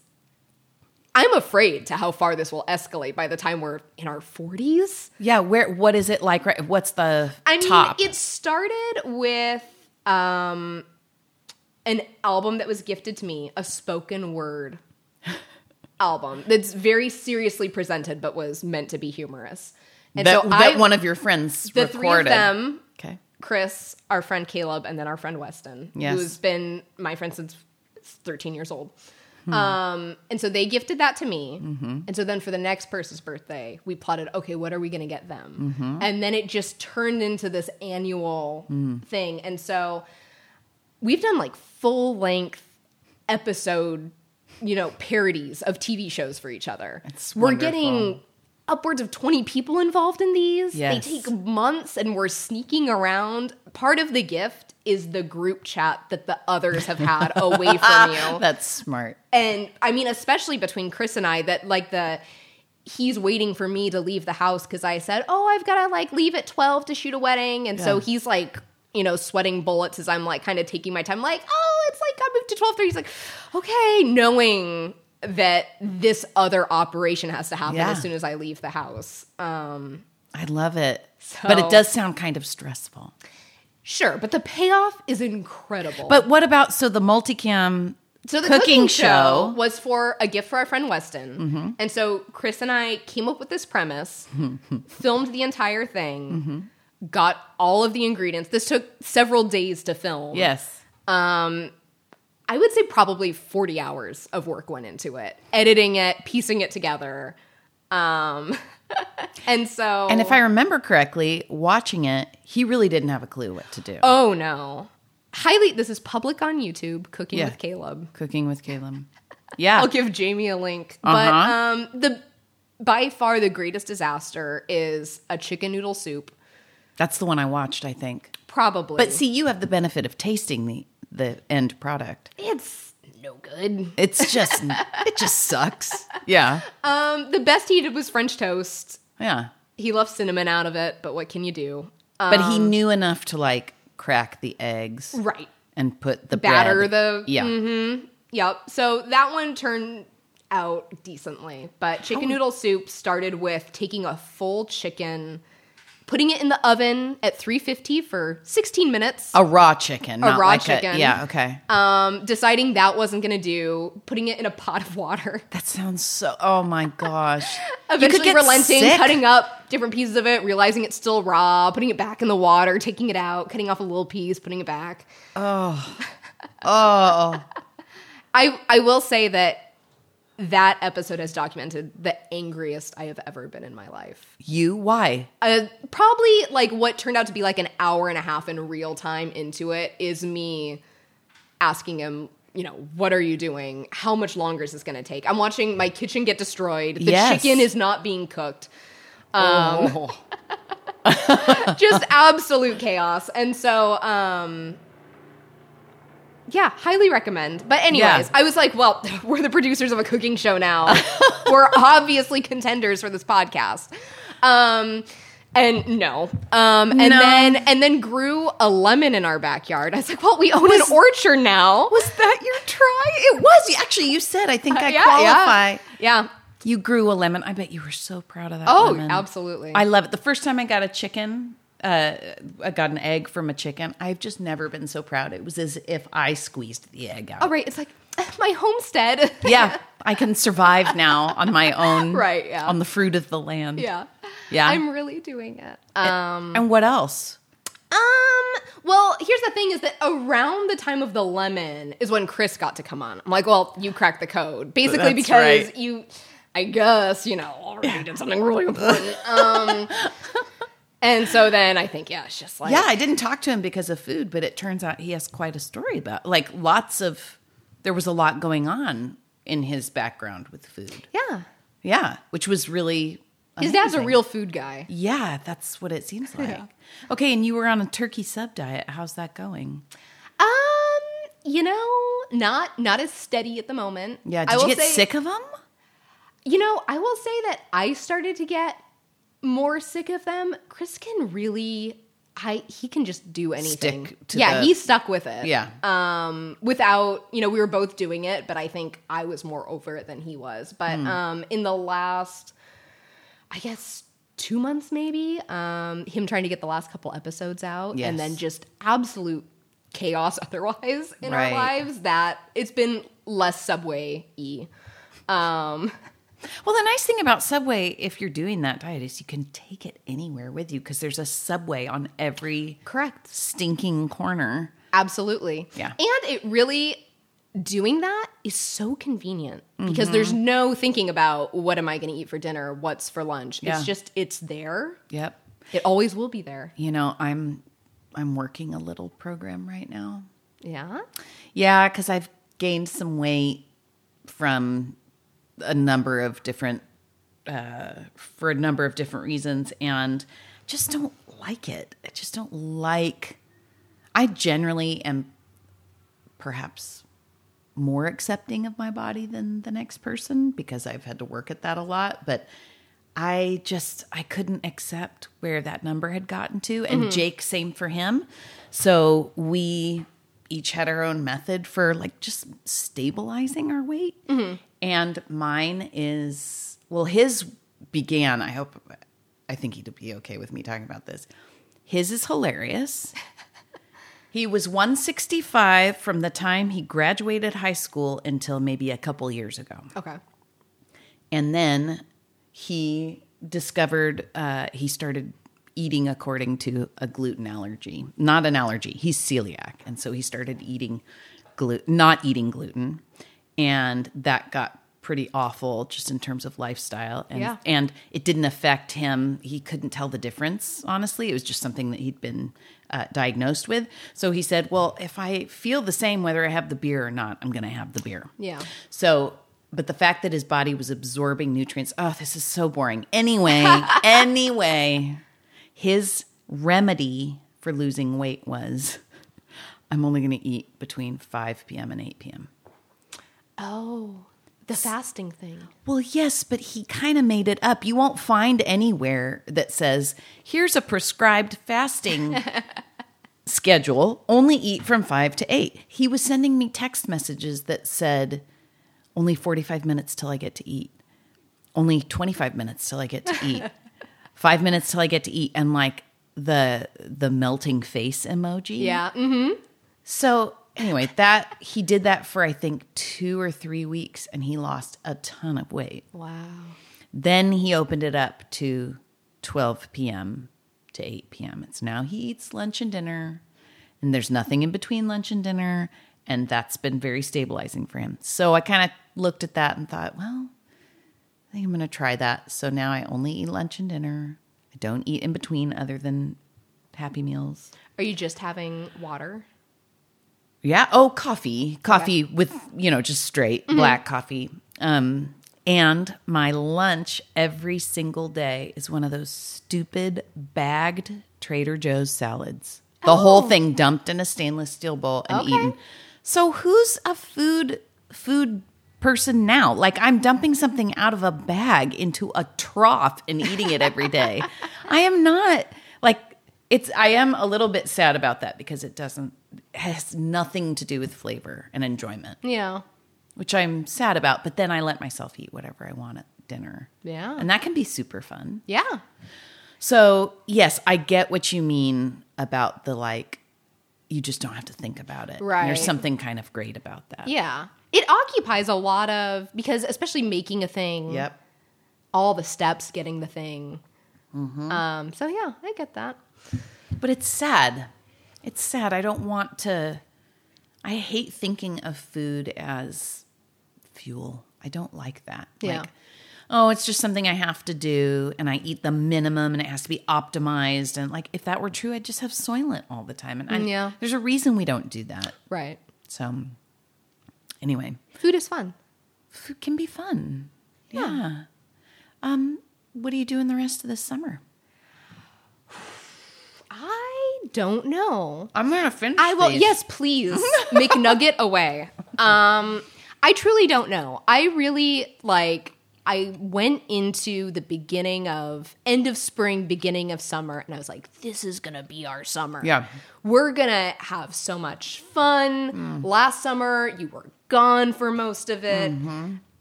i'm afraid to how far this will escalate by the time we're in our 40s Yeah. Where? What is it like? Right. What's the i mean top? it started with um an album that was gifted to me a spoken word album that's very seriously presented but was meant to be humorous and that, so that I, one of your friends the recorded. three of them Okay. chris our friend caleb and then our friend weston Yes. who's been my friend since 13 years old Hmm. Um, and so they gifted that to me. Mm-hmm. And so then for the next person's birthday, we plotted, okay, what are we going to get them? Mm-hmm. And then it just turned into this annual Mm. thing. And so we've done like full length episode, you know, parodies of TV shows for each other. That's We're wonderful. getting upwards of 20 people involved in these. Yes. They take months and we're sneaking around. Part of the gift is the group chat that the others have had away from you. That's smart. And I mean, especially between Chris and I, that like the he's waiting for me to leave the house because I said, Oh, I've got to like leave at 12 to shoot a wedding. And so he's like, you know, sweating bullets as I'm like kind of taking my time, like, oh, it's like I moved to 12 30. He's like, okay, knowing that this other operation has to happen Yeah. as soon as I leave the house. Um, I love it. but it does sound kind of stressful. sure, but the payoff is incredible. But what about so the multicam So the cooking, show? was for a gift for our friend Weston, Mm-hmm. and so Chris and I came up with this premise, filmed the entire thing, Mm-hmm. Got all of the ingredients. This took several days to film. yes. Um, I would say probably forty hours of work went into it, editing it, piecing it together. Um, and so And if I remember correctly, watching it, he really didn't have a clue what to do. Oh no. Highly this is public on YouTube, Cooking Yeah. with Caleb. Cooking with Caleb. Yeah. I'll give Jaime a link. Uh-huh. But um the by far the greatest disaster is a chicken noodle soup. That's the one I watched, I think. Probably. But see, you have the benefit of tasting the the end product. it's no good. It's just it just sucks. Yeah. Um the best he did was French toast. Yeah. He left cinnamon out of it, but what can you do? But Um, he knew enough to like crack the eggs Right. and put the Batter bread- the Yeah. Yep. So that one turned out decently. But chicken noodle soup started with taking a full chicken, putting it in the oven at 350 for 16 minutes. A raw chicken. not raw like chicken. yeah, okay. Um, deciding that wasn't going to do, putting it in a pot of water. that sounds so oh my gosh. Eventually get relenting, sick. cutting up different pieces of it, realizing it's still raw, putting it back in the water, taking it out, cutting off a little piece, putting it back. Oh. Oh. I I will say that that episode has documented the angriest I have ever been in my life. You why? Uh, probably like what turned out to be like an hour and a half in real time into it is me asking him, you know, what are you doing? How much longer is this going to take? I'm watching my kitchen get destroyed. The Yes. chicken is not being cooked. Oh. Just absolute chaos. And so, um, yeah, highly recommend. But anyways, Yeah. I was like, well, we're the producers of a cooking show now. we're obviously contenders for this podcast. Um, and no. Um, and No. then and then grew a lemon in our backyard. I was like, well, we own Was- an orchard now. Was that your try? It was. Actually, you said I think I yeah, qualify. Yeah. yeah. You grew a lemon. I bet you were so proud of that. Oh, lemon. absolutely. I love it. The first time I got a chicken, uh, I got an egg from a chicken. I've just never been so proud. It was as if I squeezed the egg out. All right, it's like my homestead. Yeah, I can survive now on my own. Right, yeah. On the fruit of the land. yeah. Yeah. I'm really doing it. Um And what else? Um. Well, here's the thing: is that around the time of the lemon is when Chris got to come on. I'm like, well, you cracked the code, basically That's because right. you, I guess, you know, already did something really important. Um. And so then I think, yeah, it's just like, Yeah, I didn't talk to him because of food, but it turns out he has quite a story about like lots of there was a lot going on in his background with food. yeah. Yeah, which was really His dad's a real food guy. Yeah, that's what it seems like. Yeah. Okay, and you were on a turkey sub diet. How's that going? Um, you know, not not as steady at the moment. Yeah, I did you get say- sick of them? You know, I will say that I started to get more sick of them. Chris can really I he can just do anything. Yeah, the- he stuck with it. Yeah. Um without, you know, we were both doing it, but I think I was more over it than he was. But Hmm. um in the last I guess 2 months maybe, um him trying to get the last couple episodes out Yes. and then just absolute chaos otherwise in Right. our lives that it's been less subway e. Um Well, the nice thing about Subway, if you're doing that diet, is you can take it anywhere with you because there's a Subway on every correct. stinking corner. Absolutely. Yeah. And it really doing that is so convenient because mm-hmm. there's no thinking about what am I going to eat for dinner, what's for lunch. Yeah. It's just it's there. Yep. It always will be there. You know, I'm I'm working a little program right now. Yeah. Yeah, because I've gained some weight from a number of different, uh, for a number of different reasons, and just don't like it. I just don't like. I generally am perhaps more accepting of my body than the next person because I've had to work at that a lot, but. I just I couldn't accept where that number had gotten to and Jake same for him. So we each had our own method for like just stabilizing our weight. And mine is well his began, I hope I think he'd be okay with me talking about this. His is hilarious. He was 165 from the time he graduated high school until maybe a couple years ago. Okay. And then he discovered uh, he started eating according to a gluten allergy, not an allergy. He's celiac, and so he started eating gluten, not eating gluten, and that got pretty awful just in terms of lifestyle. And, Yeah. and it didn't affect him. He couldn't tell the difference, honestly. It was just something that he'd been uh, diagnosed with. So he said, Well, if I feel the same, whether I have the beer or not, I'm going to have the beer. Yeah. So, but the fact that his body was absorbing nutrients, oh, this is so boring. Anyway, anyway, his remedy for losing weight was I'm only going to eat between 5 p.m. and 8 p.m. Oh, the fasting thing. Well, yes, but he kind of made it up. You won't find anywhere that says, here's a prescribed fasting schedule, only eat from 5 to 8. He was sending me text messages that said, only 45 minutes till I get to eat. Only 25 minutes till I get to eat. 5 minutes till I get to eat and like the the melting face emoji. Yeah. Mm-hmm. So anyway, that he did that for I think 2 or 3 weeks and he lost a ton of weight. Wow. Then he opened it up to 12 p.m. to 8 p.m. It's now he eats lunch and dinner, and there's nothing in between lunch and dinner, and that's been very stabilizing for him. So I kind of looked at that and thought, well, I think I'm going to try that. So now I only eat lunch and dinner. I don't eat in between other than happy meals. Are you just having water? Yeah. Oh, coffee. Coffee with, you know, just straight black coffee. Um, and my lunch every single day is one of those stupid bagged Trader Joe's salads. The whole thing dumped in a stainless steel bowl and Okay. eaten. So who's a food food person now? Like I'm dumping something out of a bag into a trough and eating it every day. I am not it's I am a little bit sad about that because it doesn't has nothing to do with flavor and enjoyment, Yeah. which I'm sad about, but then I let myself eat whatever I want at dinner. Yeah. And that can be super fun. Yeah. So, yes, I get what you mean about the like you just don't have to think about it. Right. There's something kind of great about that. Yeah. It occupies a lot of because especially making a thing. Yep. All the steps getting the thing. Um. So yeah, I get that. But it's sad. It's sad. I don't want to. I hate thinking of food as fuel. I don't like that. Yeah. Like, oh, it's just something I have to do, and I eat the minimum, and it has to be optimized. And like, if that were true, I'd just have Soylent all the time. And I, Yeah. there's a reason we don't do that. Right. So, anyway, Food is fun. food can be fun. Yeah. Um, what are you doing the rest of the summer? I don't know. I'm gonna finish. I will. these. Yes, please. McNugget away. Um, I truly don't know. I really like. I went into the beginning of end of spring, beginning of summer, and I was like, "This is gonna be our summer. Yeah. we're gonna have so much fun." Last summer, you were gone for most of it.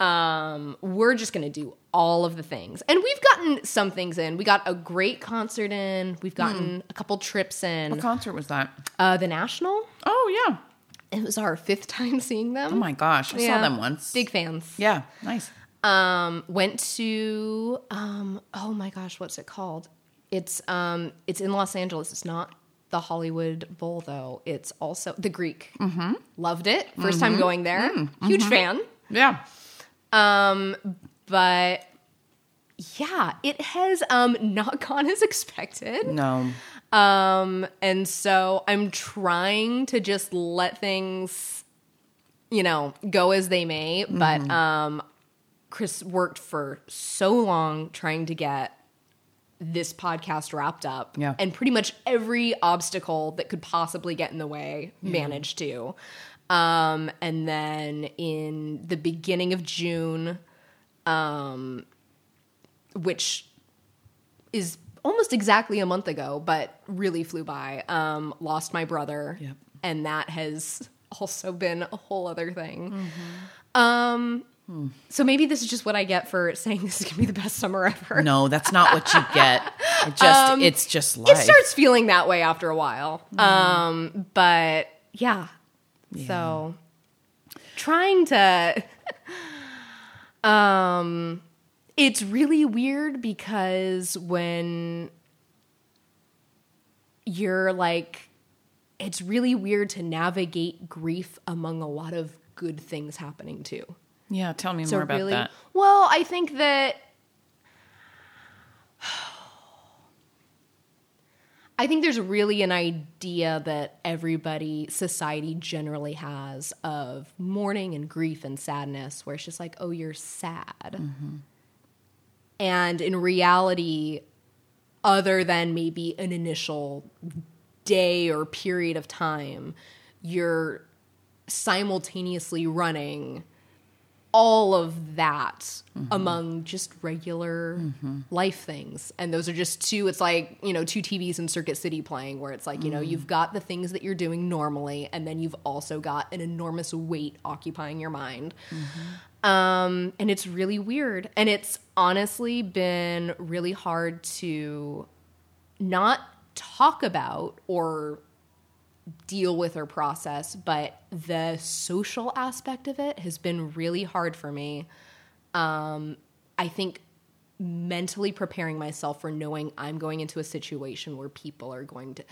Um, we're just gonna do all of the things, and we've gotten some things in. We got a great concert in. We've gotten a couple trips in. What concert was that? Uh, the National. Oh yeah. It was our fifth time seeing them. Oh my gosh, I saw them once. Big fans. Yeah, nice. Um, went to um, oh my gosh, what's it called? It's um, it's in Los Angeles. It's not the Hollywood Bowl though. It's also the Greek. Mm-hmm. Loved it. 1st time going there. Huge fan. Yeah. Um, but yeah, it has um not gone as expected. No. Um, and so I'm trying to just let things, you know, go as they may. But Mm-hmm. um, Chris worked for so long trying to get this podcast wrapped up. Yeah. And pretty much every obstacle that could possibly get in the way managed to. Um, and then in the beginning of June, um, which is almost exactly a month ago, but really flew by. Um, lost my brother, Yep. and that has also been a whole other thing. Mm-hmm. Um, Hmm. so maybe this is just what I get for saying this is gonna be the best summer ever. No, that's not what you get. It just it's just life. Um, It starts feeling that way after a while. Um, but yeah. So trying to um it's really weird because when you're like it's really weird to navigate grief among a lot of good things happening too. Yeah, tell me So more about really, that. well, I think that I think there's really an idea that everybody, society generally has of mourning and grief and sadness, where it's just like, oh, you're sad. Mm-hmm. And in reality, other than maybe an initial day or period of time, you're simultaneously running all of that mm-hmm. among just regular mm-hmm. life things. And those are just two, it's like, you know, two TVs in Circuit City playing where it's like, you know, you've mm. got the things that you're doing normally, and then you've also got an enormous weight occupying your mind. Mm-hmm. Um, and it's really weird. And it's honestly been really hard to not talk about or deal with or process, but the social aspect of it has been really hard for me. Um, I think mentally preparing myself for knowing I'm going into a situation where people are going to,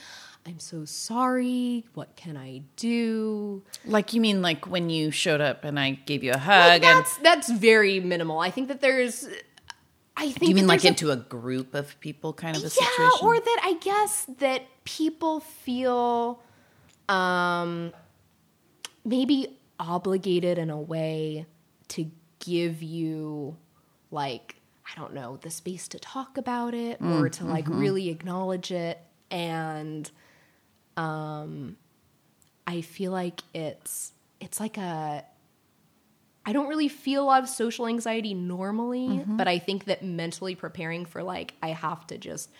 I'm so sorry. What can I do? Like you mean like when you showed up and I gave you a Like, hug and that's that's very minimal. I think that there's. I think you mean like a- into a group of people kind of a yeah, situation? or that I guess that people feel um maybe obligated in a way to give you like I don't know, the space to talk about it Mm, or to like mm-hmm. really acknowledge it and um I feel like it's it's like a I don't really feel a lot of social anxiety normally, Mm-hmm. but I think that mentally preparing for like I have to just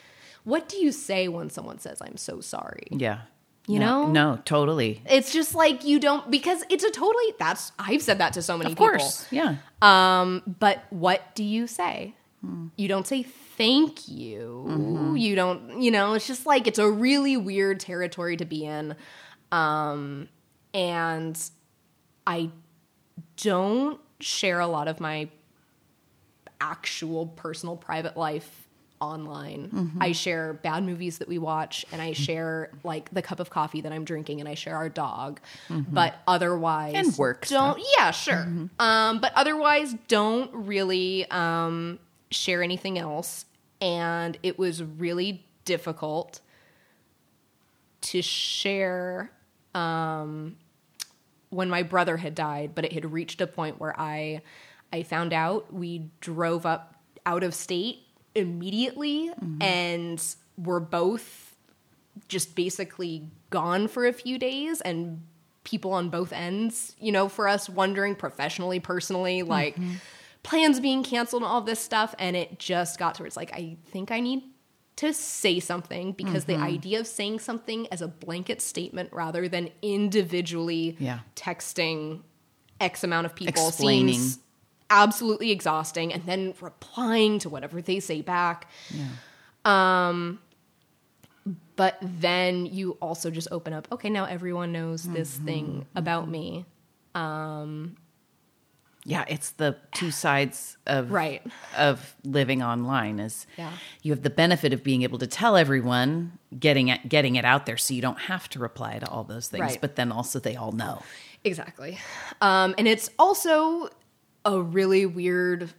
what do you say when someone says I'm so sorry? yeah. You no, know? No, totally. It's just like you don't because it's a totally that's I've said that to so many people. Of course. Yeah. Um but what do you say? You don't say thank you. You don't, you know, it's just like it's a really weird territory to be in. Um and I don't share a lot of my actual personal private life online. Mm-hmm. I share bad movies that we watch and I share like the cup of coffee that I'm drinking and I share our dog. But otherwise Mm-hmm. And work don't yeah, sure. Um but otherwise don't really um share anything else and it was really difficult to share when my brother had died, but it had reached a point where I I found out we drove up out of state immediately mm-hmm. and were both just basically gone for a few days and people on both ends, you know, for us wondering professionally, personally, mm-hmm. like plans being canceled and all this stuff. And it just got to where it's like, I think I need to say something because the mm-hmm. idea of saying something as a blanket statement rather than individually Yeah. texting X amount of people Explaining. seems absolutely exhausting and then replying to whatever they say back. Um, but then you also just open up, okay, now everyone knows this Mm-hmm. thing about me. Um, Yeah, it's the two sides of Right. of living online is Yeah. you have the benefit of being able to tell everyone getting it getting it out there so you don't have to reply to all those things Right. but then also they all know. Exactly. Um, and it's also a really weird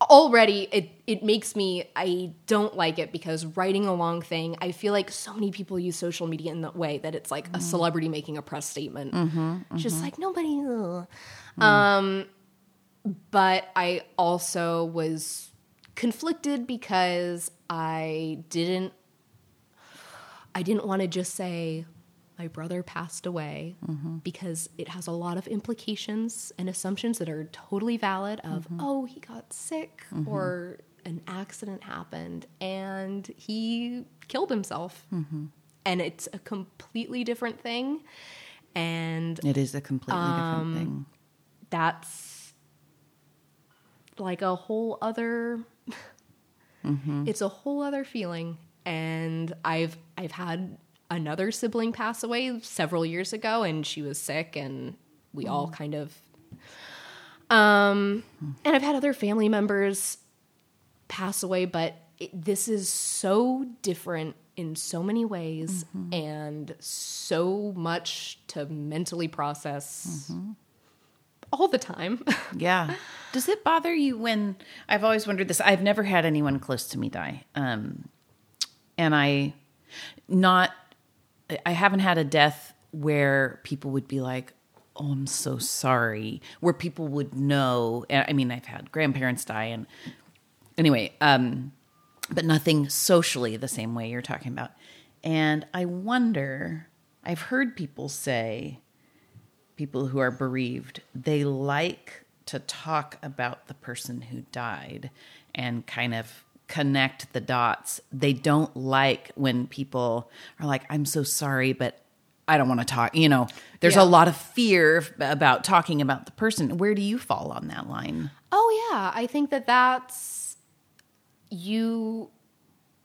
already it it makes me I don't like it because writing a long thing, I feel like so many people use social media in that way that it's like a mm-hmm. celebrity making a press statement. Mm-hmm, it's Just mm-hmm. like nobody ugh. Mm. Um but I also was conflicted because I didn't I didn't want to just say my brother passed away mm-hmm. because it has a lot of implications and assumptions that are totally valid of mm-hmm. oh he got sick mm-hmm. or an accident happened and he killed himself. And it's a completely different thing. And It is a completely different um, thing. that's like a whole other it's a whole other feeling. And i've i've had another sibling pass away several years ago and she was sick and we all kind of um and i've had other family members pass away but it, this is so different in so many ways and so much to mentally process all the time. Yeah. Does it bother you when I've always wondered this? I've never had anyone close to me die. Um, and I not I haven't had a death where people would be like, "Oh, I'm so sorry." Where people would know. I mean, I've had grandparents die and anyway, um but nothing socially the same way you're talking about. And I wonder, I've heard people say people who are bereaved, they like to talk about the person who died and kind of connect the dots. They don't like when people are like, I'm so sorry, but I don't want to talk. You know, there's Yeah. a lot of fear about talking about the person. Where do you fall on that line? Oh yeah, I think that that's you.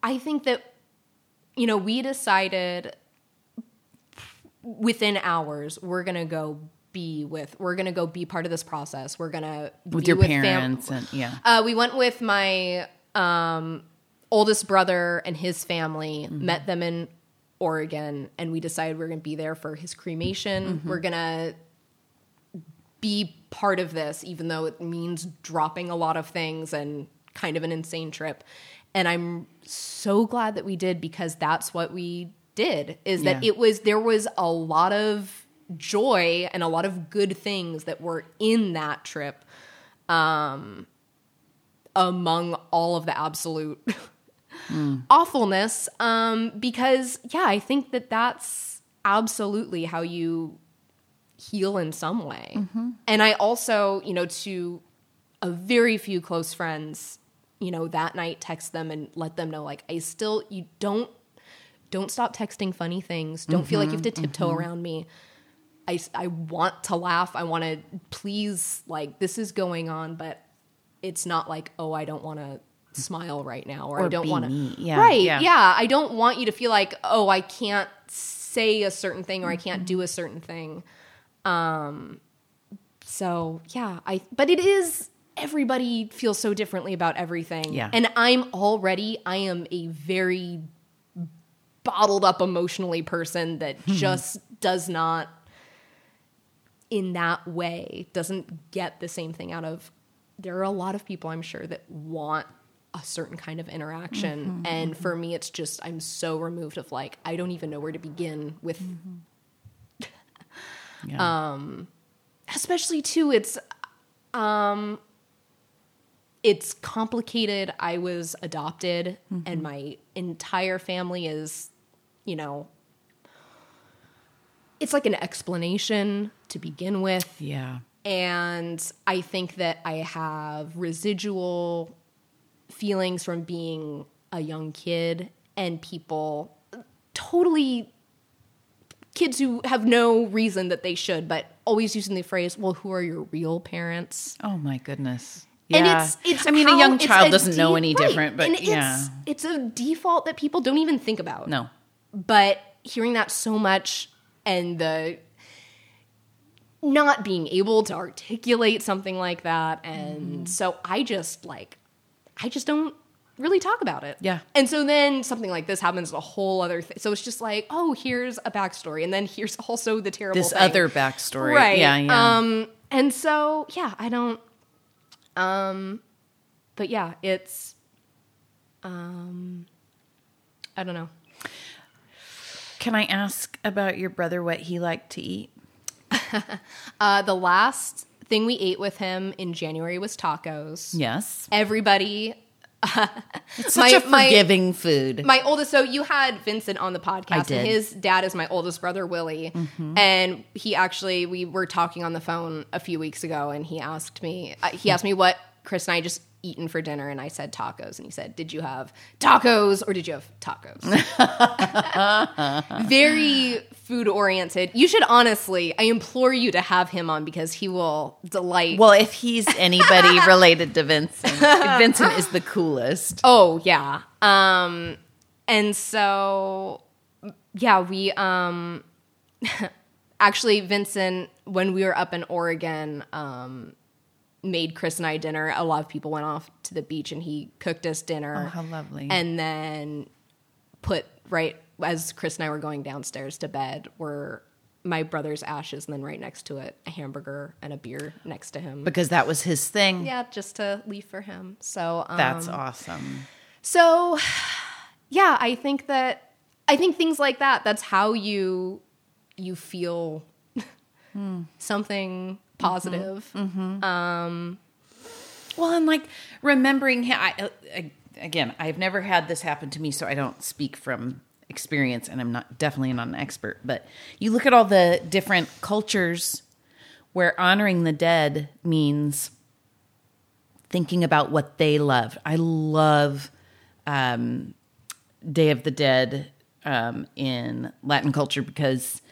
I think that you know we decided within hours we're gonna go be with we're gonna go be part of this process. We're gonna With be your fam- parents and yeah. Uh, we went with my um, oldest brother and his family. Met them in Oregon, and we decided we are going to be there for his cremation. We're going to be part of this, even though it means dropping a lot of things and kind of an insane trip. And I'm so glad that we did because that's what we did. Is that Yeah. it was there was a lot of joy and a lot of good things that were in that trip among all of the absolute hmm. awfulness um, because yeah i think that that's absolutely how you heal in some way. Mm-hmm. And i also you know to a very few close friends you know that night text them and let them know like i still you don't don't stop texting funny things. Don't feel like you have to mm-hmm. tiptoe mm-hmm. around me. I, I want to laugh. I want to please like this is going on but it's not like oh i don't want to smile right now or, i don't want to Yeah, right yeah. yeah i don't want you to feel like oh i can't say a certain thing or i can't do a certain thing um so yeah i but it is everybody feels so differently about everything Yeah. and i'm already i am a very bottled up emotionally person that Hmm. just does not in that way doesn't get the same thing out of there are a lot of people i'm sure that want a certain kind of interaction. Mm-hmm, and for me it's just i'm so removed of like i don't even know where to begin with yeah. especially too it's um it's complicated. I was adopted and my entire family is you know it's like an explanation to begin with. Yeah. And I think that I have residual feelings from being a young kid and people totally kids who have no reason that they should, but always using the phrase, well, who are your real parents? Oh my goodness. And it's, it's I mean, how- a young child a doesn't know any right. different, but And yeah. it's, it's a default that people don't even think about No. but hearing that so much and the not being able to articulate something like that and Mm-hmm. so i just like i just don't really talk about it Yeah. and so then something like this happens a whole other thing so it's just like oh here's a backstory and then here's also the terrible This thing. other backstory. right Yeah, yeah. um and so yeah i don't um but yeah it's um i don't know Can I ask about your brother what he liked to eat? Uh, the last thing we ate with him in January was tacos. Yes. Everybody, It's My- such a my- forgiving food. my oldest, so you had Vincent on the podcast. Mm-hmm. and his dad is my oldest brother, Willie. And he actually, we were talking on the phone a few weeks ago, and he asked me, uh, he asked me what Chris and I just eaten for dinner, and I said tacos, and he said, "Did you have tacos or did you have tacos?" Very food oriented. You should honestly, I implore you to have him on because he will delight. well, if he's anybody related to Vincent, Vincent is the coolest. Oh yeah. Um and so yeah, we um actually Vincent when we were up in Oregon um made Chris and I dinner. A lot of people went off to the beach and he cooked us dinner. Oh, how lovely. And then put right as Chris and I were going downstairs to bed, we're my brother's ashes, and then right next to it, a hamburger and a beer next to him. Because that was his thing. yeah, just to leave for him. So um, That's awesome. So, yeah, I think that I think things like that. That's how you you feel something positive. Well, and like remembering, him, I, I, again, I've never had this happen to me, so I don't speak from experience, and I'm not definitely not an expert. But you look at all the different cultures where honoring the dead means thinking about what they loved. I love um, Day of the Dead um, in Latin culture because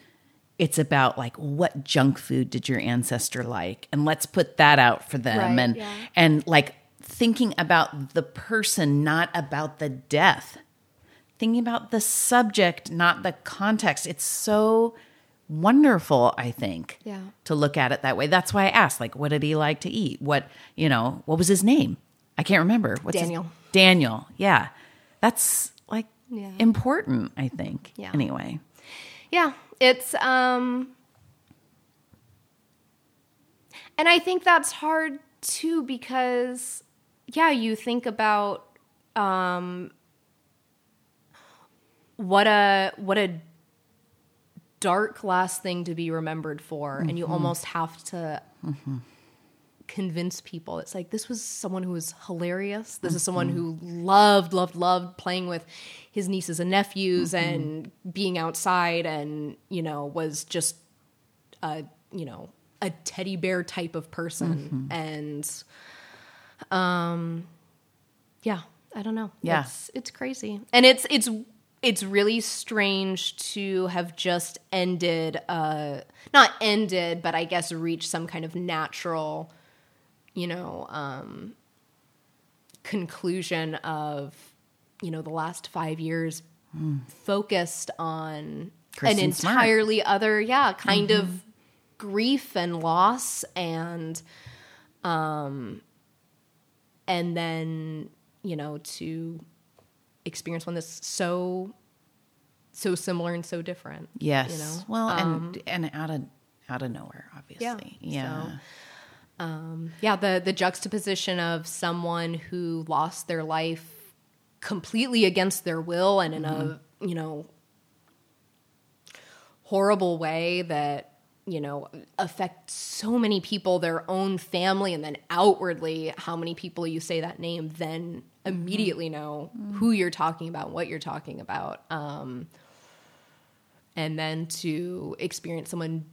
it's about like what junk food did your ancestor like, and let's put that out for them, Right, and yeah. and like thinking about the person, not about the death. Thinking about the subject, not the context. It's so wonderful, I think, Yeah. to look at it that way. That's why I asked, like, what did he like to eat? What, you know, what was his name? I can't remember. What's his- Daniel. Daniel. Yeah. That's like Yeah. important, I think. Yeah. Anyway. Yeah, it's um and I think that's hard too because yeah, you think about um what a what a dark last thing to be remembered for and you almost have to convince people. It's like this was someone who was hilarious. This is someone who loved loved loved playing with his nieces and nephews and being outside and you know was just a you know a teddy bear type of person. And um yeah i don't know. Yeah. it's it's crazy. And it's it's it's really strange to have just ended uh not ended but i guess reached some kind of natural you know um conclusion of you know the last five years focused on Kristin an Smart. entirely other yeah kind of grief and loss and um and then you know to experience one that's so so similar and so different Yes. you know Well, Um, and and out of out of nowhere, obviously. Yeah. so- Um, yeah the the juxtaposition of someone who lost their life completely against their will and in a mm-hmm. you know horrible way that you know affects so many people their own family and then outwardly how many people you say that name then mm-hmm. immediately know mm-hmm. who you're talking about what you're talking about. Um and then to experience someone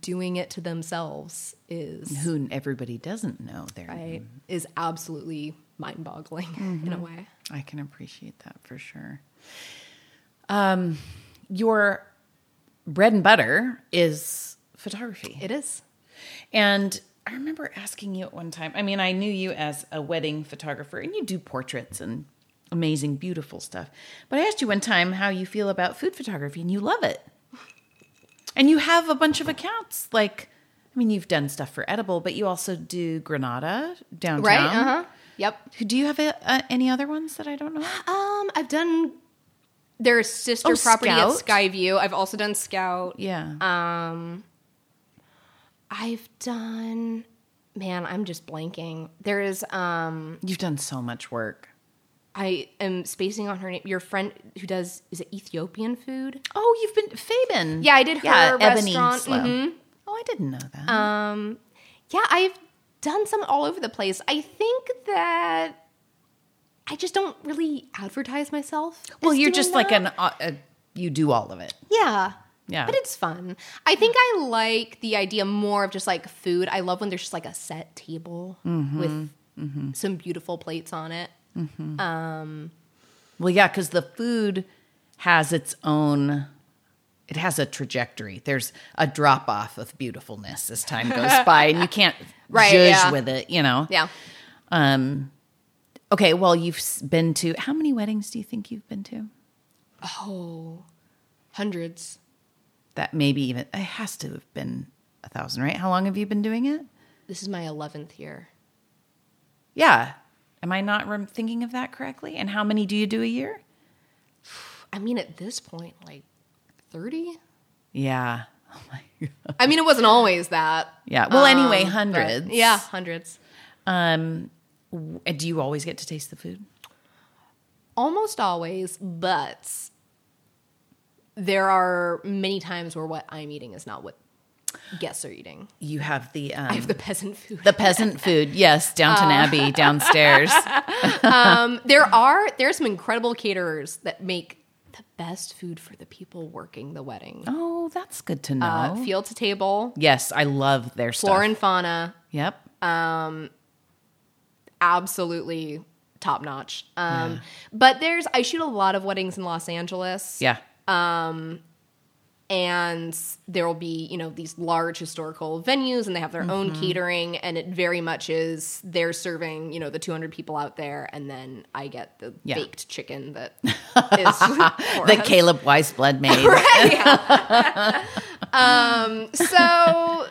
doing it to themselves is Who everybody doesn't know there. right is absolutely mind-boggling in a way I can appreciate that for sure. Um, your bread and butter is photography. it is And I remember asking you at one time. I mean, I knew you as a wedding photographer, and you do portraits and amazing, beautiful stuff. But I asked you one time how you feel about food photography, and you love it. And you have a bunch of accounts. Like, I mean, you've done stuff for Edible, but you also do Granada downtown. right uh-huh yep Do you have a, uh, any other ones that I don't know? um i've done their sister Oh, property Scout? at skyview i've also done scout Yeah. um i've done man i'm just blanking there is um You've done so much work. I am spacing on her name your friend who does is it ethiopian food Oh, you've been Fabian. Yeah, I did her restaurant. Slow. Mhm. Oh, I didn't know that. Um, yeah, I've done some all over the place. I think that I just don't really advertise myself. well, you're just like an uh, uh, you do all of it. yeah. Yeah. But it's fun. I think I like the idea more of just like food. I love when there's just like a set table Mm-hmm. with some beautiful plates on it. Well, yeah, because the food has its own. It has a trajectory. There's a drop off of beautifulness as time goes by, and you can't Right, judge yeah. with it. You know. Yeah. Um. Okay. Well, you've been to how many weddings do you think you've been to? Oh, hundreds. That maybe even it has to have been a thousand, right? How long have you been doing it? This is my 11th year. Yeah. Am I not rem- thinking of that correctly? And how many do you do a year? I mean, at this point, like 30? Yeah. Oh my. I mean, it wasn't always that. Yeah. Well, anyway, Um, but- hundreds. yeah, hundreds. Um, do you always get to taste the food? Almost always, but there are many times where what I'm eating is not what guests are eating. You have the um, I have the peasant food. the peasant food. Yes, Downton Abbey downstairs. um, there are there are some incredible caterers that make the best food for the people working the wedding. Oh, that's good to know. Uh, field to table, yes, I love their stuff. flora and fauna, Yep. absolutely top notch. Um, But there's I shoot a lot of weddings in Los Angeles. yeah. And there will be you know these large historical venues and they have their own Mm-hmm. catering and it very much is they're serving you know the 200 people out there and then i get the Yeah. baked chicken that is us. Caleb Weisblood made. Yeah. um so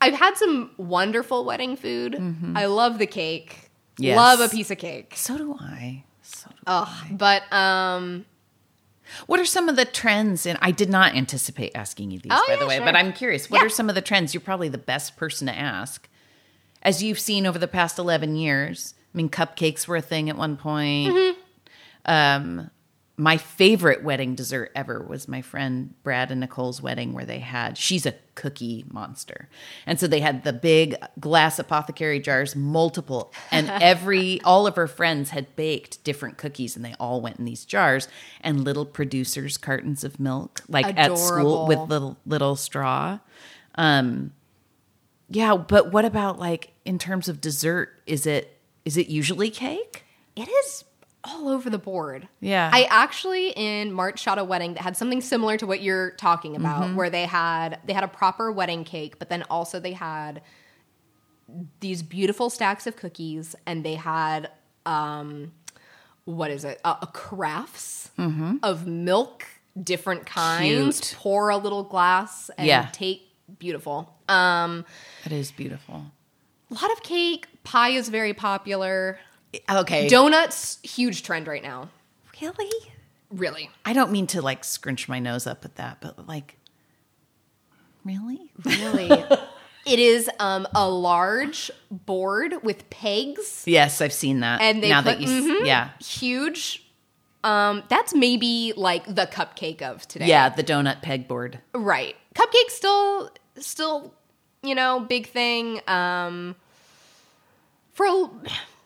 i've had some wonderful wedding food i love the cake Mm-hmm. Yes. love a piece of cake So do I. So do Ugh, but um What are some of the trends? And I did not anticipate asking you these, Oh, by the way, sure. but I'm curious. What Yeah. are some of the trends? You're probably the best person to ask. As you've seen over the past 11 years, I mean, cupcakes were a thing at one point. Mm-hmm. Um, my favorite wedding dessert ever was my friend Brad and Nicole's wedding, where they had, she's a cookie monster. And so they had the big glass apothecary jars, multiple, and every, all of her friends had baked different cookies and they all went in these jars and little producers' cartons of milk, like at school with Adorable. little, little straw. Um, yeah, but what about like in terms of dessert? Is it, is it usually cake? It is all over the board. Yeah. I actually in March shot a wedding that had something similar to what you're talking about, Mm-hmm. where they had they had a proper wedding cake, but then also they had these beautiful stacks of cookies, and they had um, what is it? Uh, a crafts of milk, different kinds. Mm-hmm. Cute. Pour a little glass and Yeah. take beautiful. Um, That is beautiful. a lot of cake. Pie is very popular. Okay. Donuts, huge trend right now. really? Really. I don't mean to like scrunch my nose up at that, but like, really? Really? it is um, a large board with pegs, Yes, I've seen that. and they now put that you, mhm, yeah, huge. Um, that's maybe like the cupcake of today. yeah, the donut pegboard. right. Cupcake still, still, you know, big thing. Um, for a,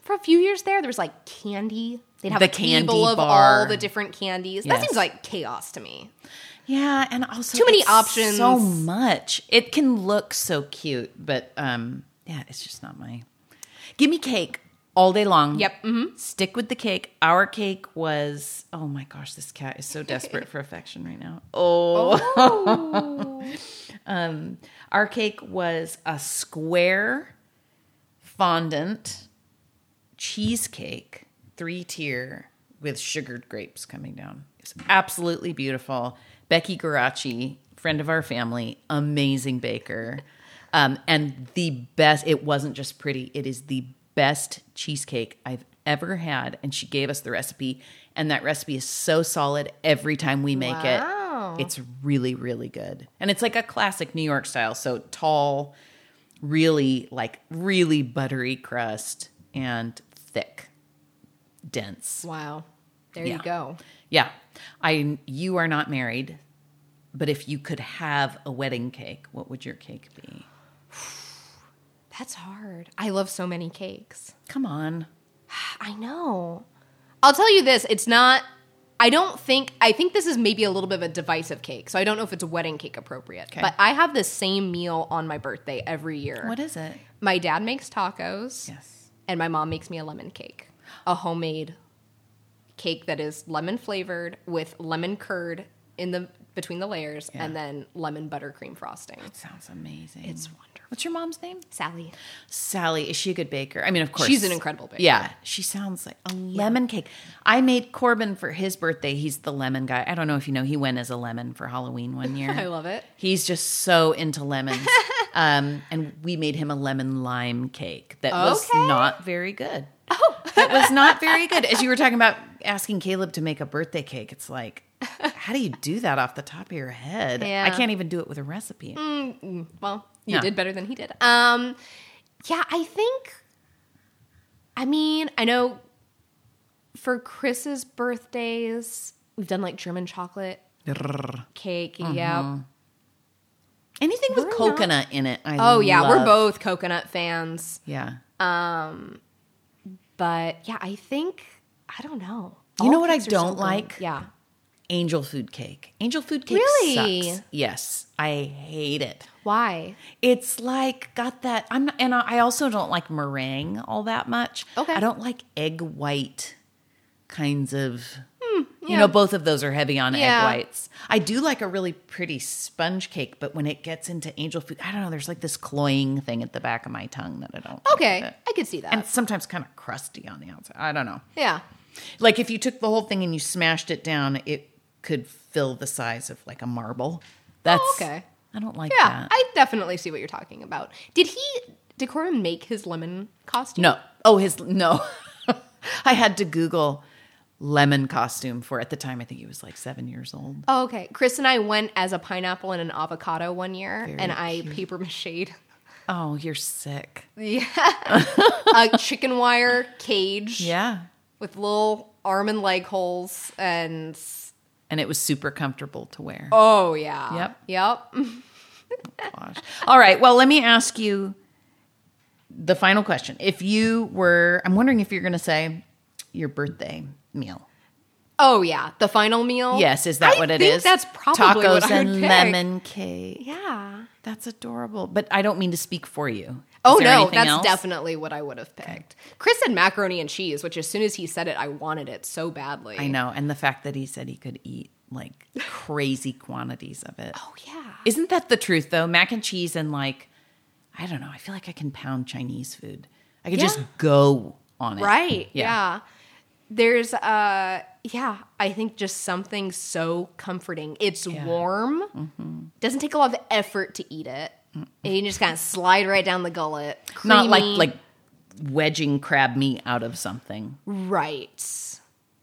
for a few years there, there was like candy. They'd have The a table of bar. all the different candies. Yes. That seems like chaos to me. Yeah, and also Too many options. So much. It can look so cute, but um, yeah, it's just not my. Give me cake all day long. Yep, Mm-hmm. Stick with the cake. Our cake was. Oh my gosh, this cat is so desperate for affection right now. Oh. um, our cake was a square fondant cheesecake, three tier with sugared grapes coming down. It's absolutely beautiful. Becky Garacci, friend of our family, amazing baker. Um, and the best, it wasn't just pretty, it is the best cheesecake I've ever had. And she gave us the recipe. And that recipe is so solid every time we make Wow. it. It's really, really good. And it's like a classic New York style. So tall, really like really buttery crust and thick, dense. Wow. There Yeah. you go. Yeah. I you are not married, but if you could have a wedding cake, what would your cake be? That's hard. I love so many cakes. Come on. I know. I'll tell you this, it's not I don't think I think this is maybe a little bit of a divisive cake. So I don't know if it's a wedding cake appropriate. Okay. But I have the same meal on my birthday every year. What is it? My dad makes tacos Yes. And my mom makes me a lemon cake. A homemade cake that is lemon flavored with lemon curd in the between the layers Yeah. and then lemon buttercream frosting. It sounds amazing. It's wonderful. What's your mom's name? Sally. Sally. Is she a good baker? I mean, of course. She's an incredible baker. Yeah. She sounds like a lemon cake. I made Corbin for his birthday. He's the lemon guy. I don't know if you know, he went as a lemon for Halloween one year. I love it. He's just so into lemons. um, and we made him a lemon lime cake that was not very good. Oh, that was not very good. As you were talking about asking Caleb to make a birthday cake, it's like, how do you do that off the top of your head? Yeah. I can't even do it with a recipe. Well, you Yeah. did better than he did. Um, yeah, I think. I mean, I know for Chris's birthdays, we've done like German chocolate cake. Mm-hmm. Yeah. Anything with We're not- coconut in it. I Oh yeah, we're both coconut fans. Yeah. Um, But yeah, I think I don't know. You All know what I cakes are so don't like? Yeah. Angel food cake. Angel food cake Really? sucks. Yes, I hate it. Why? It's like got that. I'm not, and I also don't like meringue all that much. Okay. I don't like egg white kinds of. You know, both of those are heavy on Yeah. egg whites. I do like a really pretty sponge cake, but when it gets into angel food, I don't know. There's like this cloying thing at the back of my tongue that I don't. Okay, it. I could see that. and sometimes kind of crusty on the outside. I don't know. yeah. Like if you took the whole thing and you smashed it down, it could fill the size of like a marble. That's Oh, okay. I don't like Yeah, that. I definitely see what you're talking about. Did he did make his lemon costume? no. Oh, his no. I had to Google lemon costume for at the time. I think he was like seven years old. Oh, okay. Chris and I went as a pineapple and an avocado one year, Very and I paper mached Oh, you're sick. Yeah, a chicken wire cage Yeah. with little arm and leg holes, and And it was super comfortable to wear. oh yeah, Yep. yep. Gosh. All right. Well, let me ask you the final question. If you were, I'm wondering if you're going to say your birthday meal. Oh yeah, the final meal. Yes, is that I what it think is? That's probably tacos what I would and pick. lemon cake. Yeah. That's adorable. But I don't mean to speak for you. Oh no, that's else? definitely what I would have picked. Chris said macaroni and cheese, which as soon as he said it, I wanted it so badly. I know, and the fact that he said he could eat like crazy quantities of it. Oh yeah. Isn't that the truth though? Mac and cheese and like I don't know. I feel like I can pound Chinese food. I could just go on it. Right. Yeah. There's uh yeah, I think just something so comforting. It's Yeah. Mm-hmm. warm. Doesn't take a lot of effort to eat it. And you just kind of slide right down the gullet. Not like like wedging crab meat out of something. right.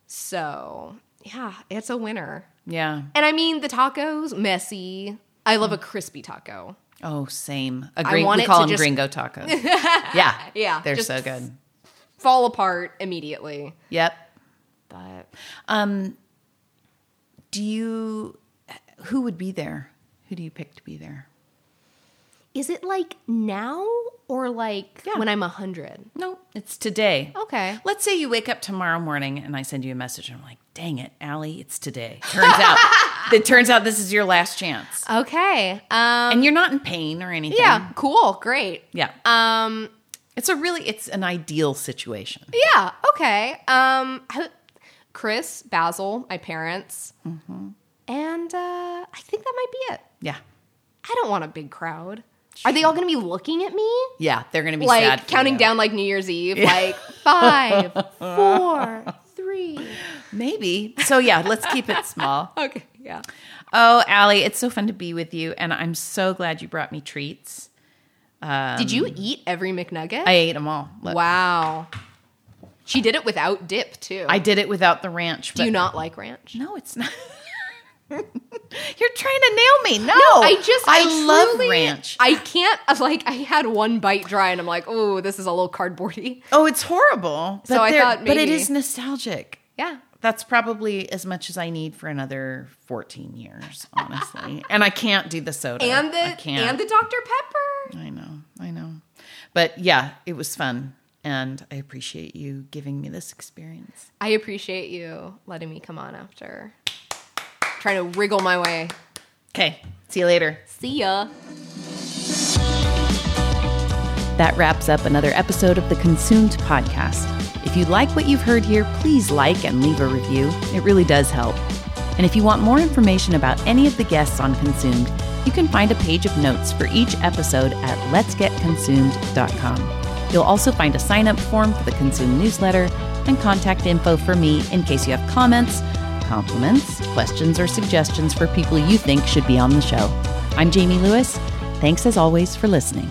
So, yeah, it's a winner. Yeah. And I mean the tacos, messy. I love a crispy taco. Oh, same. A want we call them just- gringo tacos. yeah. Yeah, They're so good. Fall apart immediately. Yep. But Um, do you? Who would be there? Who do you pick to be there? is it like now or like Yeah. when I'm a hundred? No, it's today. Okay. Let's say you wake up tomorrow morning and I send you a message and I'm like, "Dang it, Alli, it's today." Turns out, it turns out this is your last chance, Okay. Um and you're not in pain or anything. yeah, cool, great. yeah. Um It's a really, it's an ideal situation. yeah, okay. Um Chris, Basil, my parents. Mm-hmm. And uh I think that might be it. Yeah, I don't want a big crowd. Are they all going to be looking at me? yeah. They're gonna be sad Like counting you. down like New Year's Eve, like five, four, three. Maybe. So yeah, let's keep it small. Okay, yeah. Oh, Alli, it's so fun to be with you, and I'm so glad you brought me treats. Did you eat every McNugget? Um, I ate them all. Look, wow. She did it without dip too. I did it without the ranch. Do you not like ranch? No, it's not. You're trying to nail me. No, I just I, I, love truly- ranch. I can't like I had one bite dry and I'm like, oh, this is a little cardboardy. oh, it's horrible. So I thought but it maybe- is nostalgic. Yeah. That's probably as much as I need for another 14 years, honestly. and I can't do the soda. And the can't. and the Dr. Pepper. I know, I know. But yeah, it was fun, and I appreciate you giving me this experience. I appreciate you letting me come on after trying to wriggle my way. Okay, see you later. See ya. That wraps up another episode of the Consumed Podcast. If you like what you've heard here, please like and leave a review. It really does help. And if you want more information about any of the guests on Consumed, you can find a page of notes for each episode at letsgetconsumed.com. You'll also find a sign up form for the Consumed newsletter and contact info for me in case you have comments, compliments, questions, or suggestions for people you think should be on the show. I'm Jaime Lewis. Thanks as always for listening.